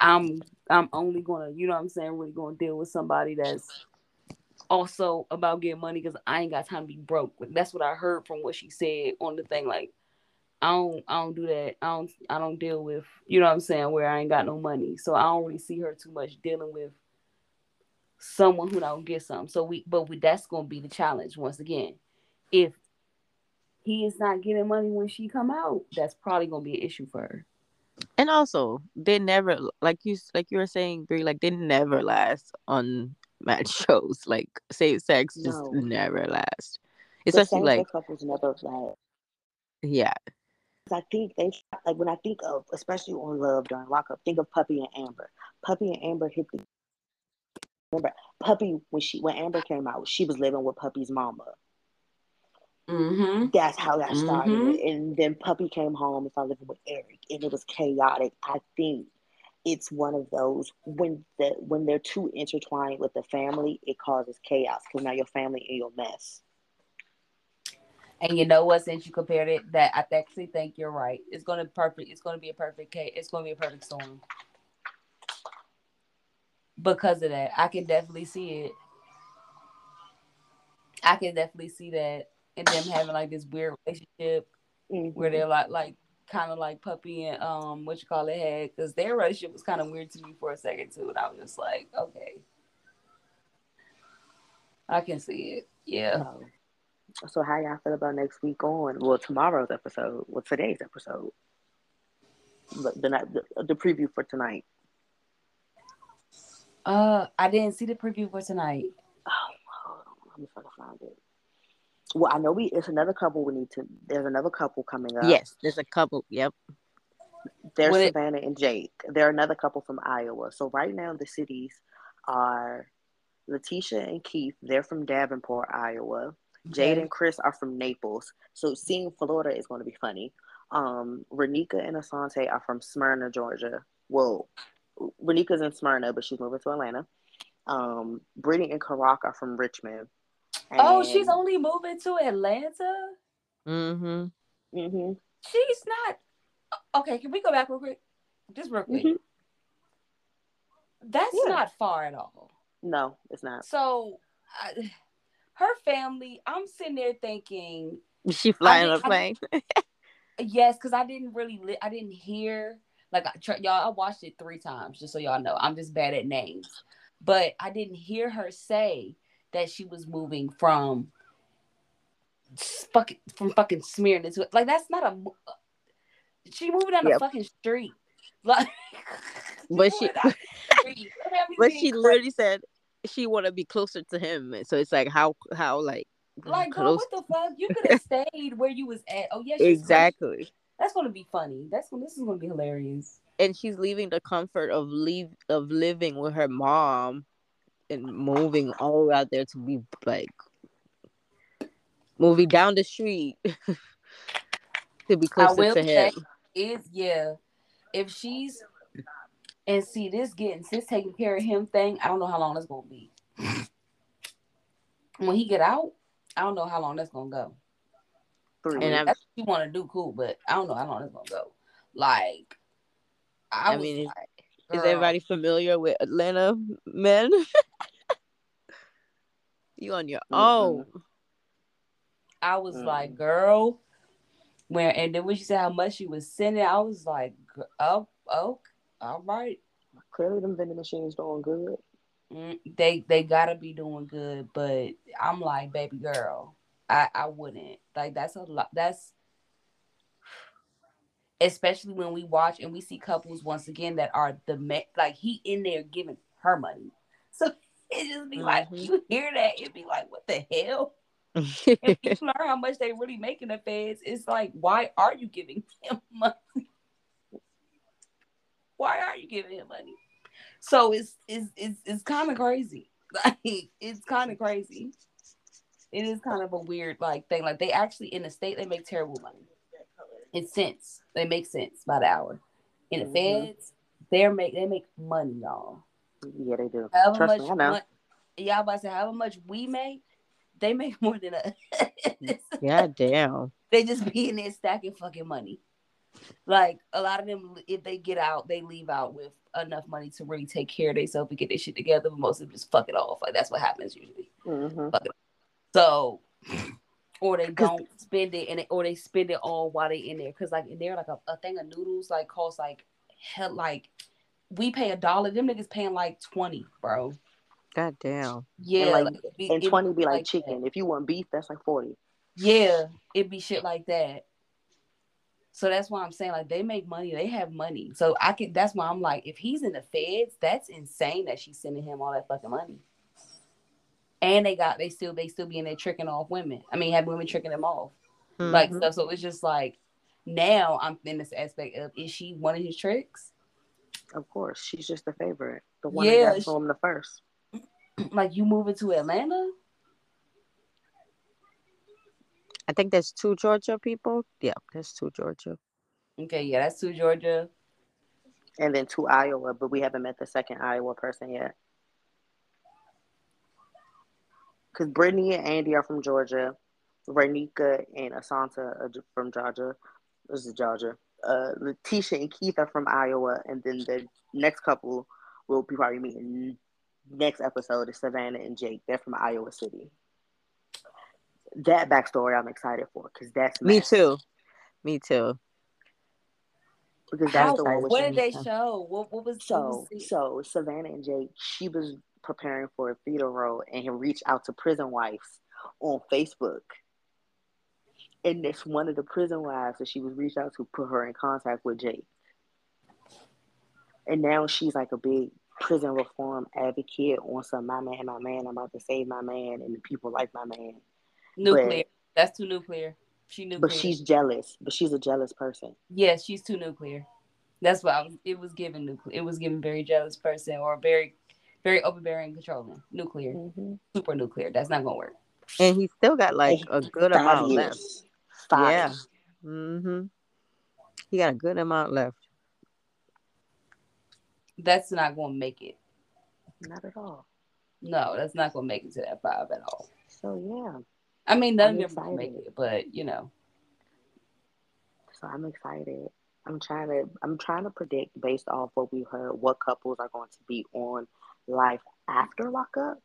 I'm I'm only gonna, you know what I'm saying, really gonna deal with somebody that's also about getting money because I ain't got time to be broke. That's what I heard from what she said on the thing. Like, I don't I don't do that. I don't I don't deal with, you know what I'm saying, where I ain't got no money. So I don't really see her too much dealing with someone who don't get some. So we, but we, that's to be the challenge once again. If he is not getting money when she come out, that's probably going to be an issue for her. And also, they never like you like you were saying, Bree, like they never last on match *laughs* shows. Like same sex just never last. Especially like couples never last. yeah. I think they like when I think of, especially on Love during lockup, think of Puppy and Amber. Puppy and Amber hit the. Remember, Puppy when she when Amber came out, she was living with Puppy's mama. Mm-hmm. That's how that started. Mhm. And then Puppy came home and started living with Eric, and it was chaotic. I think it's one of those when the when they're too intertwined with the family, it causes chaos because now your family in your mess. And you know what? Since you compared it, that I actually think you're right. It's gonna perfect. It's gonna be a perfect case. It's gonna be a perfect storm. Because of that, I can definitely see it. I can definitely see that, and them having like this weird relationship Mhm. where they're like, like kind of like puppy and um, what you call it had, because their relationship was kind of weird to me for a second too, and I was just like, okay, I can see it. Yeah. So, so how y'all feel about next week on? Well, tomorrow's episode. Well, today's episode. But the, night- the the preview for tonight. Uh, I didn't see the preview for tonight. Oh, hold on. Let me find it. Well, I know we. It's another couple we need to. There's another couple coming up. Yes, there's a couple. Yep. There's What it- Savannah and Jake. They're another couple from Iowa. So right now the cities are Letitia and Keith. They're from Davenport, Iowa. Jade Okay. and Chris are from Naples. So seeing Florida is going to be funny. Um, Renika and Asante are from Smyrna, Georgia. Well, Renika's in Smyrna, but she's moving to Atlanta. Um, Brittany and Karak are from Richmond. Oh, she's only moving to Atlanta. Mm-hmm. Mm-hmm. She's not. Okay, can we go back real quick? Just real quick. Mhm. That's Yeah. not far at all. No, it's not. So, I, her family. I'm sitting there thinking, She flying on a did- I plane. *laughs* yes, because I didn't really, li- I didn't hear. Like tr- y'all, I watched it three times just so y'all know. I'm just bad at names, but I didn't hear her say that she was moving from fucking from fucking Smyrna to like that's not a. She moving down Yep. the fucking street, *laughs* like. But she- moving down the street. *laughs* Don't have me but she crazy. literally said she want to be closer to him. So it's like how how like like, girl, what the fuck? You could have *laughs* stayed where you was at. Oh yeah, exactly. That's gonna be funny. That's gonna. This is gonna be hilarious. And she's leaving the comfort of leave of living with her mom and moving all out there to be like moving down the street *laughs* to be closer to him. is yeah. If she's and see this getting this taking care of him thing, I don't know how long that's gonna be. When he get out, I don't know how long that's gonna go. Three And weeks. I'm- That's what you want to do, cool, but I don't know how long that's gonna go. Like, I, I was mean, is- like, Is everybody familiar with Atlanta men? *laughs* you on your own. I was Mm. like, girl, where and then when she said how much she was sending, I was like, oh, oh, all right. Clearly, them vending machines doing good. Mm, they they gotta be doing good, but I'm like, baby girl, I I wouldn't like that's a lot. That's especially when we watch and we see couples once again that are the ma- like he in there giving her money, so it just be like Mhm. you hear that it'd be like what the hell. And you *laughs* learn how much they really make in the feds. It's like why are you giving him *laughs* money? Why are you giving him money? So it's it's it's, it's kind of crazy. *laughs* Like it's kind of crazy. It is kind of a weird like thing. Like they actually in the state they make terrible money. It's sense. They make sense by the hour. In the Mhm. feds, they're make they make money, y'all. Yeah, they do. However Trust much me, I know. y'all about to say however much we make, they make *laughs* more than us. yeah, damn. *laughs* they just be in there stacking fucking money. Like a lot of them, if they get out, they leave out with enough money to really take care of themselves and get their shit together. But most of them just fuck it off. Like that's what happens usually. hmm So, or they don't spend it, and they, or they spend it all while they in there. Cause like in there, like a, a thing of noodles like costs like hell. Like we pay a dollar, them niggas paying like twenty, bro. God damn. Yeah, like- like, be- And twenty be like that. chicken. If you want beef, that's like forty. Yeah, it'd be shit like that. So that's why I'm saying like they make money, they have money. So I can that's why I'm like, if he's in the feds, that's insane that she's sending him all that fucking money. And they got they still they still be in there tricking off women. I mean, have women tricking them off, Mhm. like stuff. So it's just like now I'm in this aspect of is she one of his tricks? Of course, she's just the favorite, the one Yeah, that got to him the first. *clears throat* like you moving to Atlanta? I think there's two Georgia people. Yeah, there's two Georgia. Okay, yeah, that's two Georgia. And then two Iowa, but we haven't met the second Iowa person yet. Because Brittany and Andy are from Georgia. Renika and Asanta are from Georgia. This is Georgia. Uh, Letitia and Keith are from Iowa. And then the next couple will be probably meeting next episode is Savannah and Jake. They're from Iowa City. That backstory I'm excited for because that's Me mess. too. Me too. Because How, that's the one what did they show? What what was So, what was the- so Savannah and Jake, she was preparing for a theater role and he reached out to prison wives on Facebook. And this one of the prison wives that she was reached out to put her in contact with Jake. And now she's like a big prison reform advocate on some my man, my man, I'm about to save my man and the people like my man. nuclear? That's too nuclear. She nuclear. But she's jealous. But she's a jealous person. yes, she's too nuclear. That's why It was given nuclear. It was given very jealous person or very, very overbearing, controlling. Nuclear, Mm-hmm. super nuclear. That's not gonna work. And he still got like a good Five amount years. left. Five. Yeah. Mm-hmm. He got a good amount left. That's not gonna make it. Not at all. No, that's not gonna make it to that five at all. So yeah. I mean, none I'm of them make it, but you know, So I'm excited. I'm trying to I'm trying to predict based off what we heard what couples are going to be on life after lockup.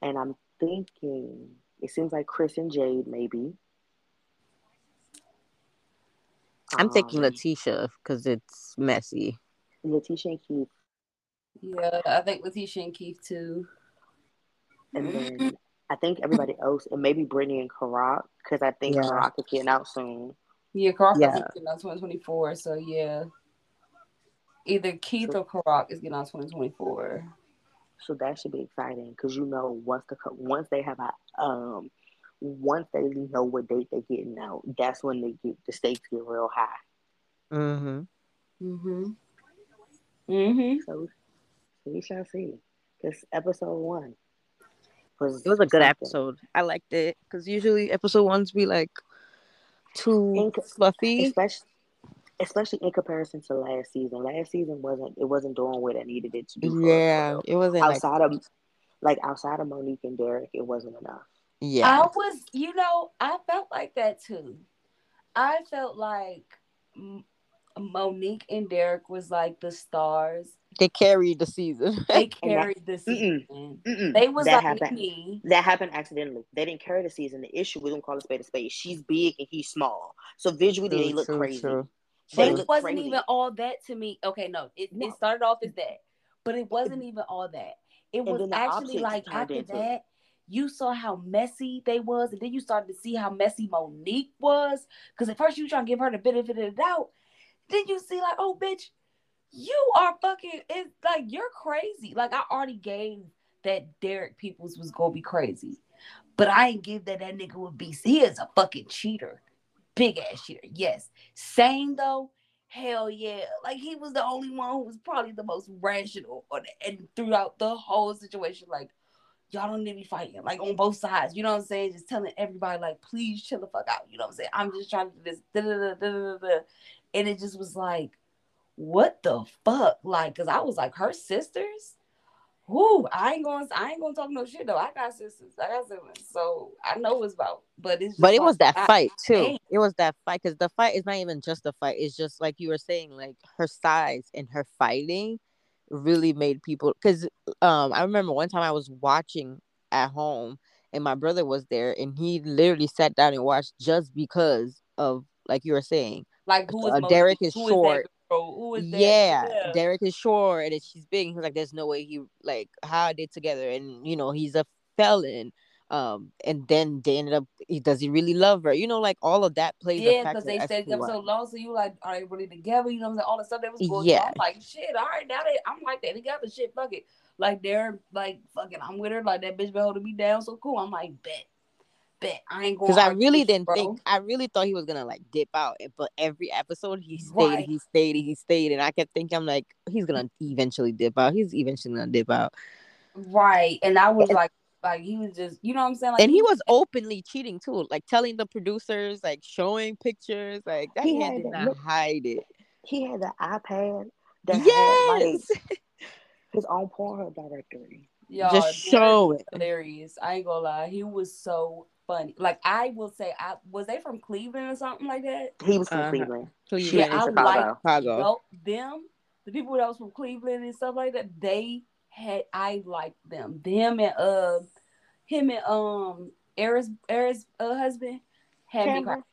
And I'm thinking it seems like Chris and Jade maybe. I'm thinking Um, Letitia because it's messy. Letitia and Keith yeah, I think Letitia and Keith too. and then I think everybody else and maybe Brittany and Karak because I think Yeah. Karak is getting out soon. Yeah, Karak Yeah. is getting on 2024, so yeah. Either Keith or Karak is getting out 2024. So that should be exciting because you know once the once they have a um once they know what date they're getting out, that's when they get the stakes get real high. Mm-hmm. Mm-hmm. Mm-hmm. So, so we shall see. This episode one was It was a good something. episode. I liked it because usually episode ones be like too Inc- fluffy. especially especially in comparison to last season. Last season wasn't it wasn't doing what it needed it to do. Yeah, it wasn't like outside of like outside of Monique and Derek, it wasn't enough. yeah. I was, you know, I felt like that too. I felt like M- Monique and Derek was like the stars. They carried the season. They *laughs* And that- carried the Mm-mm. season. Mm-mm. They was that like happened. me. That happened accidentally. They didn't carry the season. The issue we don't call a spade a spade. She's big and he's small, so visually they look true, crazy. true. It wasn't crazy. even all that to me. Okay, no, it, No. it started off as mm. that, but it wasn't even all that. It And was actually like after into- that, you saw how messy they was, and then you started to see how messy Monique was. Because at first you trying to give her the benefit of the doubt, then you see like, oh bitch, you are fucking. It's like you're crazy. Like I already gave that Derek Peoples was gonna be crazy, but I ain't give that that nigga would be. He is a fucking cheater, big ass cheater. Yes, sane though. Hell yeah! Like he was the only one who was probably the most rational, on and throughout the whole situation, like y'all don't need to be fighting, like on both sides. You know what I'm saying? Just telling everybody, like, please chill the fuck out. You know what I'm saying? I'm just trying to do this, da, da, da. and it just was like, what the fuck? Like, cause I was like, her sisters. Whoo, I ain't going. I ain't gonna talk no shit though. I got sisters. I got siblings, so I know what's about. But it's. But it was that I- fight too. Dang. It was that fight because the fight is not even just a fight. It's just like you were saying, like her size and her fighting really made people. Because um, I remember one time I was watching at home and my brother was there and he literally sat down and watched just because of like you were saying. Like who is Uh? Derek is Who short. girl? Who is that? Yeah, Derek is short and she's big. And he was like, "There's no way he like how are they together?" And you know he's a felon. Um, and then they ended up. He, Does he really love her? You know, like all of that plays. Yeah, because they stayed together so long. So you like, are they really together? You know, what I'm saying all the stuff that was going yeah. on. I'm like, shit. All right, now they, I'm like, that. they together. Shit, fuck it. Like they're like, fucking, I'm with her. Like that bitch been holding me down so cool. I'm like, bet bet I ain't going. Because I really didn't bro. think. I really thought he was gonna like dip out, but every episode he stayed, right. he stayed, he stayed, and I kept thinking, I'm like, he's gonna eventually dip out. He's eventually gonna dip out. Right, and I was like, like he was just, you know what I'm saying? Like, and he, he was openly cheating too, like telling the producers, like showing pictures, like that he man did not look, hide it. He had the iPad that yes! had like *laughs* his own Pornhub directory. Y'all, just show it. Hilarious. I ain't gonna lie. He was so funny. Like I will say, I was they from Cleveland or something like that. He was from uh-huh. Cleveland. Cleveland. Yeah, I like Chicago. them, the people that was from Cleveland and stuff like that. They had I liked them. Them and uh, him and um, Era's Era's uh, husband had Cameron. me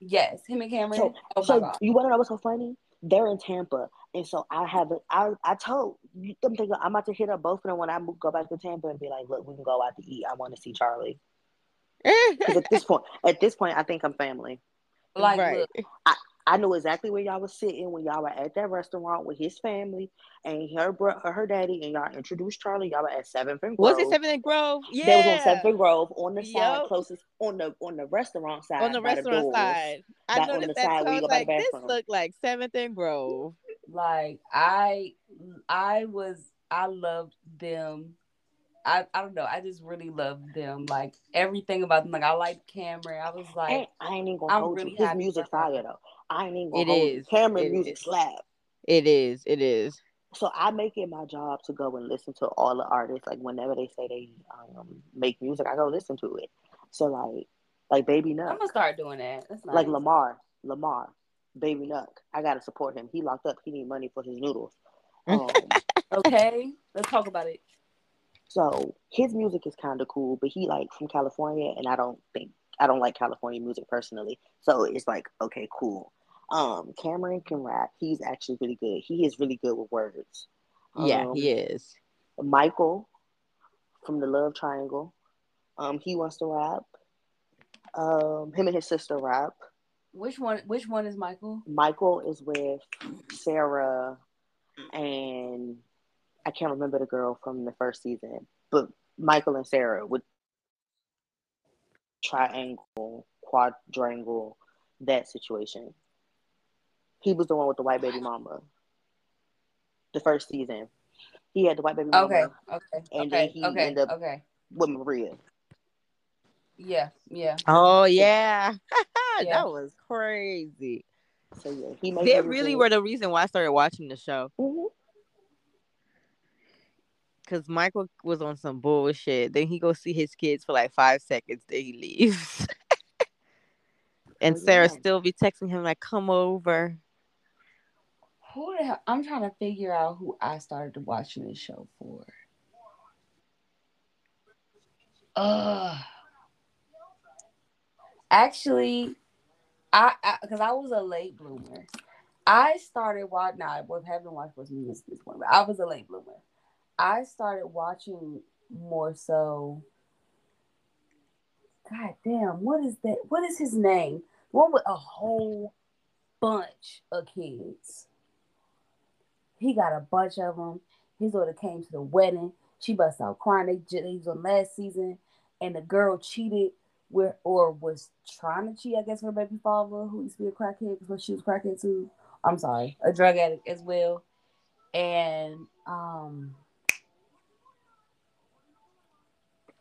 Yes, him and Cameron. So, oh so you want to know what's so funny? They're in Tampa, and so I have I I told them thinking I'm about to hit up both of them when I move, go back to Tampa and be like, look, we can go out to eat. I want to see Charlie. Because at this point, at this point, I think I'm family. Like, right. look, I, I knew exactly where y'all was sitting when y'all were at that restaurant with his family and her bro- her daddy, and y'all introduced Charlie. Y'all were at Seventh and Grove. Was it Seventh and Grove? Yeah, they was on Seventh and Grove on the side yep. closest on the on the restaurant side. On the restaurant the side, I know on that, the that side where you go like, This looked like Seventh and Grove. Like I, I was, I loved them I, I don't know. I just really love them. Like everything about them. Like I like Cameron. I was like, I, I ain't even gonna I'm hold really you. His music fire though. I ain't even gonna it hold is. you. Cameron it music is. slap. It is. It is. So I make it my job to go and listen to all the artists. Like whenever they say they um, make music, I go listen to it. So like, like Baby Nuck. I'm gonna start doing that. Nice. Like Lamar, Lamar, Baby Nuck. I gotta support him. He locked up. He need money for his noodles. *laughs* Um, okay, let's talk about it. So his music is kind of cool, but he like from California, and I don't think I don't like California music personally. So it's like okay, cool. Um, Cameron can rap. He's actually really good. He is really good with words. Yeah, um, he is. Michael from the Love Triangle. Um, he wants to rap. Um, him and his sister rap. Which one? Which one is Michael? Michael is with Sarah and I can't remember the girl from the first season, but Michael and Sarah would triangle, quadrangle, that situation. He was the one with the white baby mama. The first season. He had the white baby mama. Okay, okay. And okay, then he okay, ended up okay. with Maria. Yeah, yeah. Oh yeah. *laughs* yeah. that was crazy. So yeah, he made. they really were the reason why I started watching the show. Mm-hmm because Michael was on some bullshit. Then he go see his kids for like five seconds. Then he leaves. *laughs* and oh, Sarah still be texting him like, "Come over." Who the hell? I'm trying to figure out who I started watching this show for. Uh actually, I because I, I, was a late bloomer. I started watching. Now, I haven't watched was this one, but I was a late bloomer. I started watching more so. God damn, what is that? What is his name? One with a whole bunch of kids. He got a bunch of them. His daughter came to the wedding. She bust out crying. They, they was on last season, and the girl cheated with or was trying to cheat, I guess, her baby father, who used to be a crackhead because she was crackhead too. I'm sorry, a drug addict as well. And um,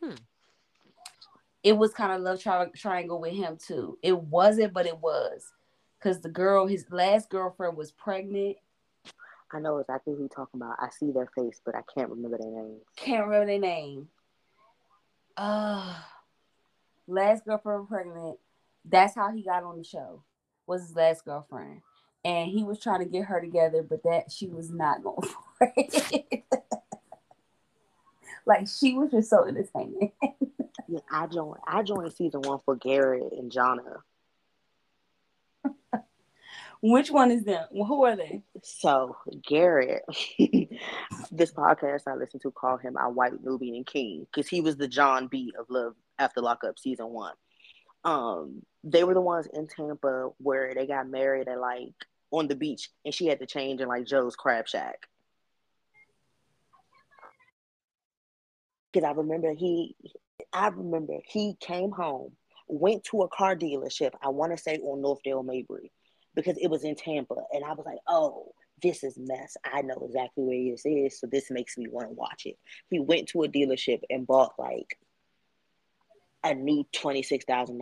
Hmm. It was kind of love tri- triangle with him too. It wasn't, but it was, because the girl, his last girlfriend, was pregnant. I know exactly who you're talking about. I see their face, but I can't remember their name. Can't remember their name. Uh last girlfriend pregnant. That's how he got on the show. Was his last girlfriend, and he was trying to get her together, but that she was not going *laughs* for it. Like she was just so entertaining. *laughs* yeah, I joined. I joined season one for Garrett and Jonna. Which one is them? Who are they? So Garrett, *laughs* this podcast I listened to called him our white Nubian king because he was the John B of Love After Lockup season one. Um, they were the ones in Tampa where they got married at like on the beach, and she had to change in like Joe's Crab Shack. Because I remember he, I remember he came home, went to a car dealership. I want to say on Northdale Mabry because it was in Tampa. And I was like, oh, this is mess. I know exactly where this is. So this makes me want to watch it. He went to a dealership and bought like a new $26,000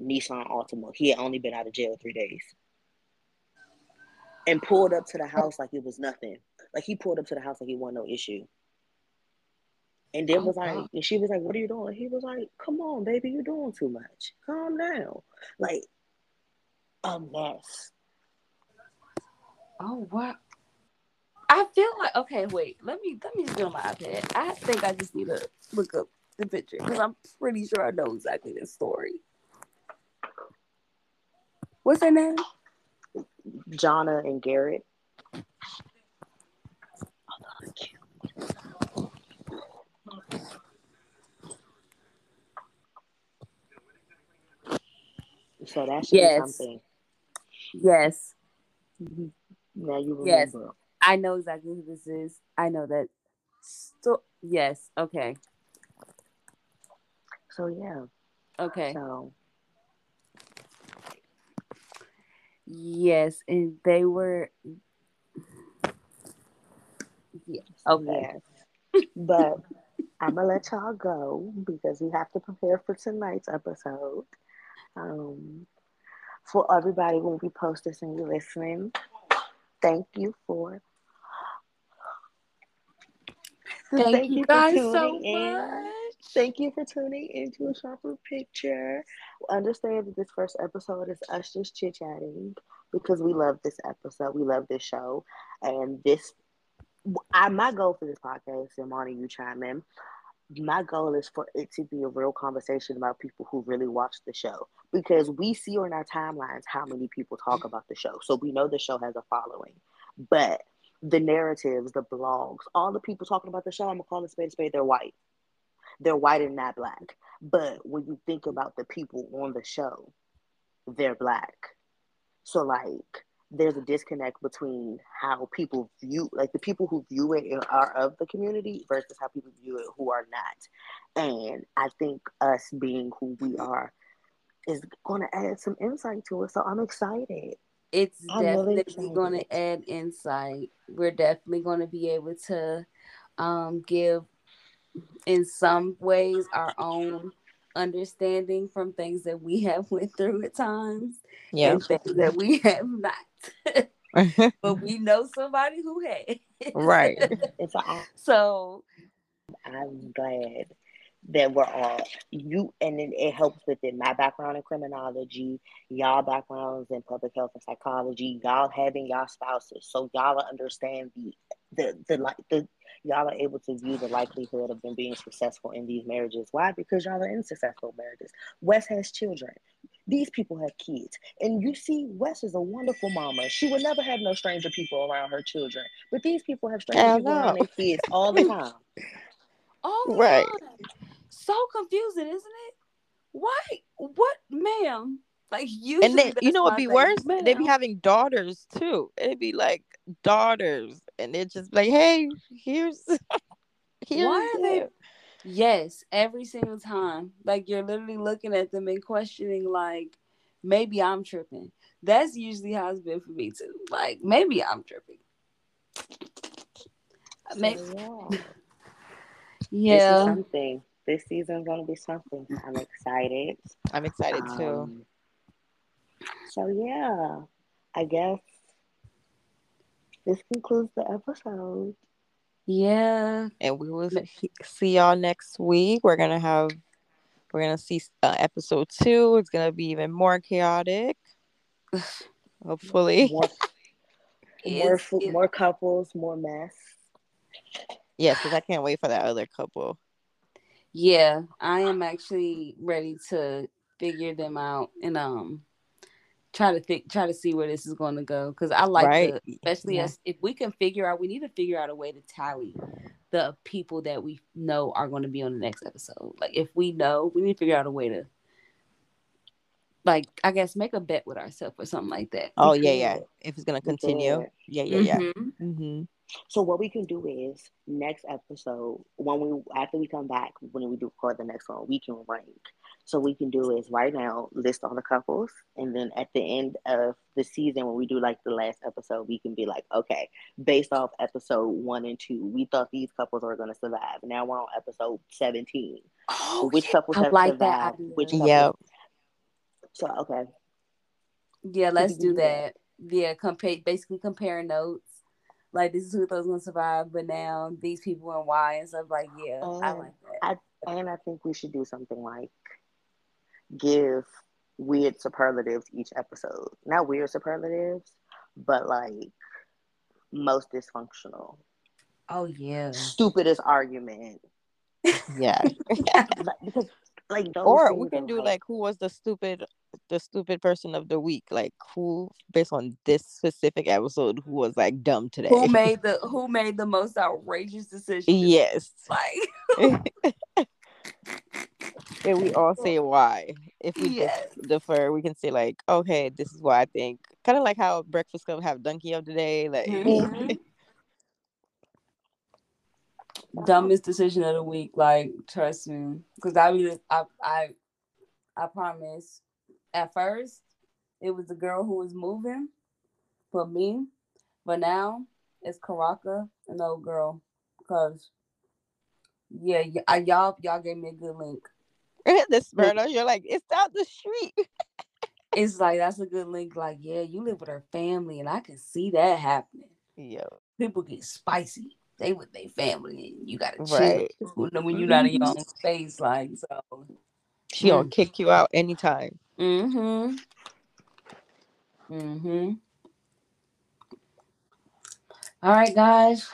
Nissan Altima. He had only been out of jail three days. And pulled up to the house like it was nothing. Like he pulled up to the house like he wasn't no issue. And then oh, was like, and she was like, What are you doing? He was like, Come on, baby, you're doing too much. Calm down. Like, a mess. Oh what? I feel like okay, wait. Let me let me just get on my iPad. I think I just need to look up the picture because I'm pretty sure I know exactly this story. What's her name? Jonna and Garrett. Oh, So that should yes. be something. Yes. Mm-hmm. Now you remember. Yes. I know exactly who this is. I know that. So yes. Okay. So yeah. Okay. So. Yes, and they were. Yes. Okay. Yes. but I'm gonna let y'all go because we have to prepare for tonight's episode. Um, for everybody when we post this and you're listening, thank you for Thank, thank you, you guys so in. much. Thank you for tuning into a sharper picture. Understand that this first episode is us just chit chatting because we love this episode. We love this show. And this I my goal for this podcast, and Marty, you chime in. My goal is for it to be a real conversation about people who really watch the show because we see on our timelines how many people talk about the show. So we know the show has a following. But the narratives, the blogs, all the people talking about the show, I'm gonna call it spade a spade, they're white. They're white and not black. But when you think about the people on the show, they're black. So like there's a disconnect between how people view like the people who view it are of the community versus how people view it who are not. And I think us being who we are is going to add some insight to it. So I'm excited. It's I'm definitely really going to add insight. We're definitely going to be able to um, give, in some ways, our own understanding from things that we have *laughs* went through at times. Yeah, things that we *laughs* have not. *laughs* but we know somebody who has. right. so I'm glad that we're all you and then it helps within my background in criminology y'all backgrounds in public health and psychology y'all having y'all spouses so y'all understand the the the like the y'all are able to view the likelihood of them being successful in these marriages. Why? Because y'all are in successful marriages. West has children. These people have kids. And you see West is a wonderful mama. She would never have no stranger people around her children. But these people have stranger people around their kids all the *laughs* time. All the right. time. So confusing, isn't it? Why? What, ma'am? Like you and then you know what'd be worse? They'd be having daughters too. It'd be like daughters, and it's just like, hey, here's *laughs* here's why are they? Yes, every single time. Like you're literally looking at them and questioning, like maybe I'm tripping. That's usually how it's been for me too. Like maybe I'm tripping. Maybe. yeah. *laughs* yeah. something this season's gonna be something. I'm excited. I'm excited um, too. So yeah, I guess this concludes the episode. Yeah, and we will see y'all next week. We're gonna have we're gonna see uh, episode two. It's gonna be even more chaotic. *sighs* Hopefully, more more, more couples, more mess. Yes, because I can't wait for that other couple. Yeah, I am actually ready to figure them out and um try to think, try to see where this is going to go because I like Right. the, especially Yeah. as if we can figure out, we need to figure out a way to tally the people that we know are going to be on the next episode. Like if we know, we need to figure out a way to, like I guess, make a bet with ourselves or something like that. Oh yeah, yeah. If it's gonna continue. could. Yeah, yeah, yeah. Mhm. Mm-hmm. So what we can do is next episode when we after we come back when we do record the next one we can rank. So we can do is right now list all the couples and then at the end of the season when we do like the last episode we can be like okay based off episode one and two we thought these couples were going to survive now we're on episode seventeen Oh, which yeah. couples I have like that survived idea. which couples Yep. so okay Yeah, let's do do that. that. Yeah, compare basically compare notes. Like this is who thought was gonna survive, but now these people and why and stuff. Like, yeah, I like that. and I think we should do something like give weird superlatives each episode. Not weird superlatives, but like most dysfunctional, Oh yeah. stupidest argument. Yeah. *laughs* Because like those or we can do like, like who was the stupid the stupid person of the week like who based on this specific episode who was like dumb today Who made *laughs* the Who made the most outrageous decision? yes Like, *laughs* and we all say why if we Yes. defer we can say like okay this is why i think kind of like how breakfast club have donkey of the day like Mhm. *laughs* dumbest decision of the week. Like, trust me, because I was, I, I, I promise. At first, it was the girl who was moving for me, but now it's Karaka an old girl. Cause, yeah, y- I, y'all, y'all gave me a good link. *laughs* the Smyrna, you're like it's down the street It's like that's a good link. Like, yeah, you live with her family, and I can see that happening. yeah People get spicy. They with their family, and you gotta chill right *laughs* when when you're not in your own space. Like, so. she gonna kick you out anytime Mm-hmm. Mm-hmm. All right, guys.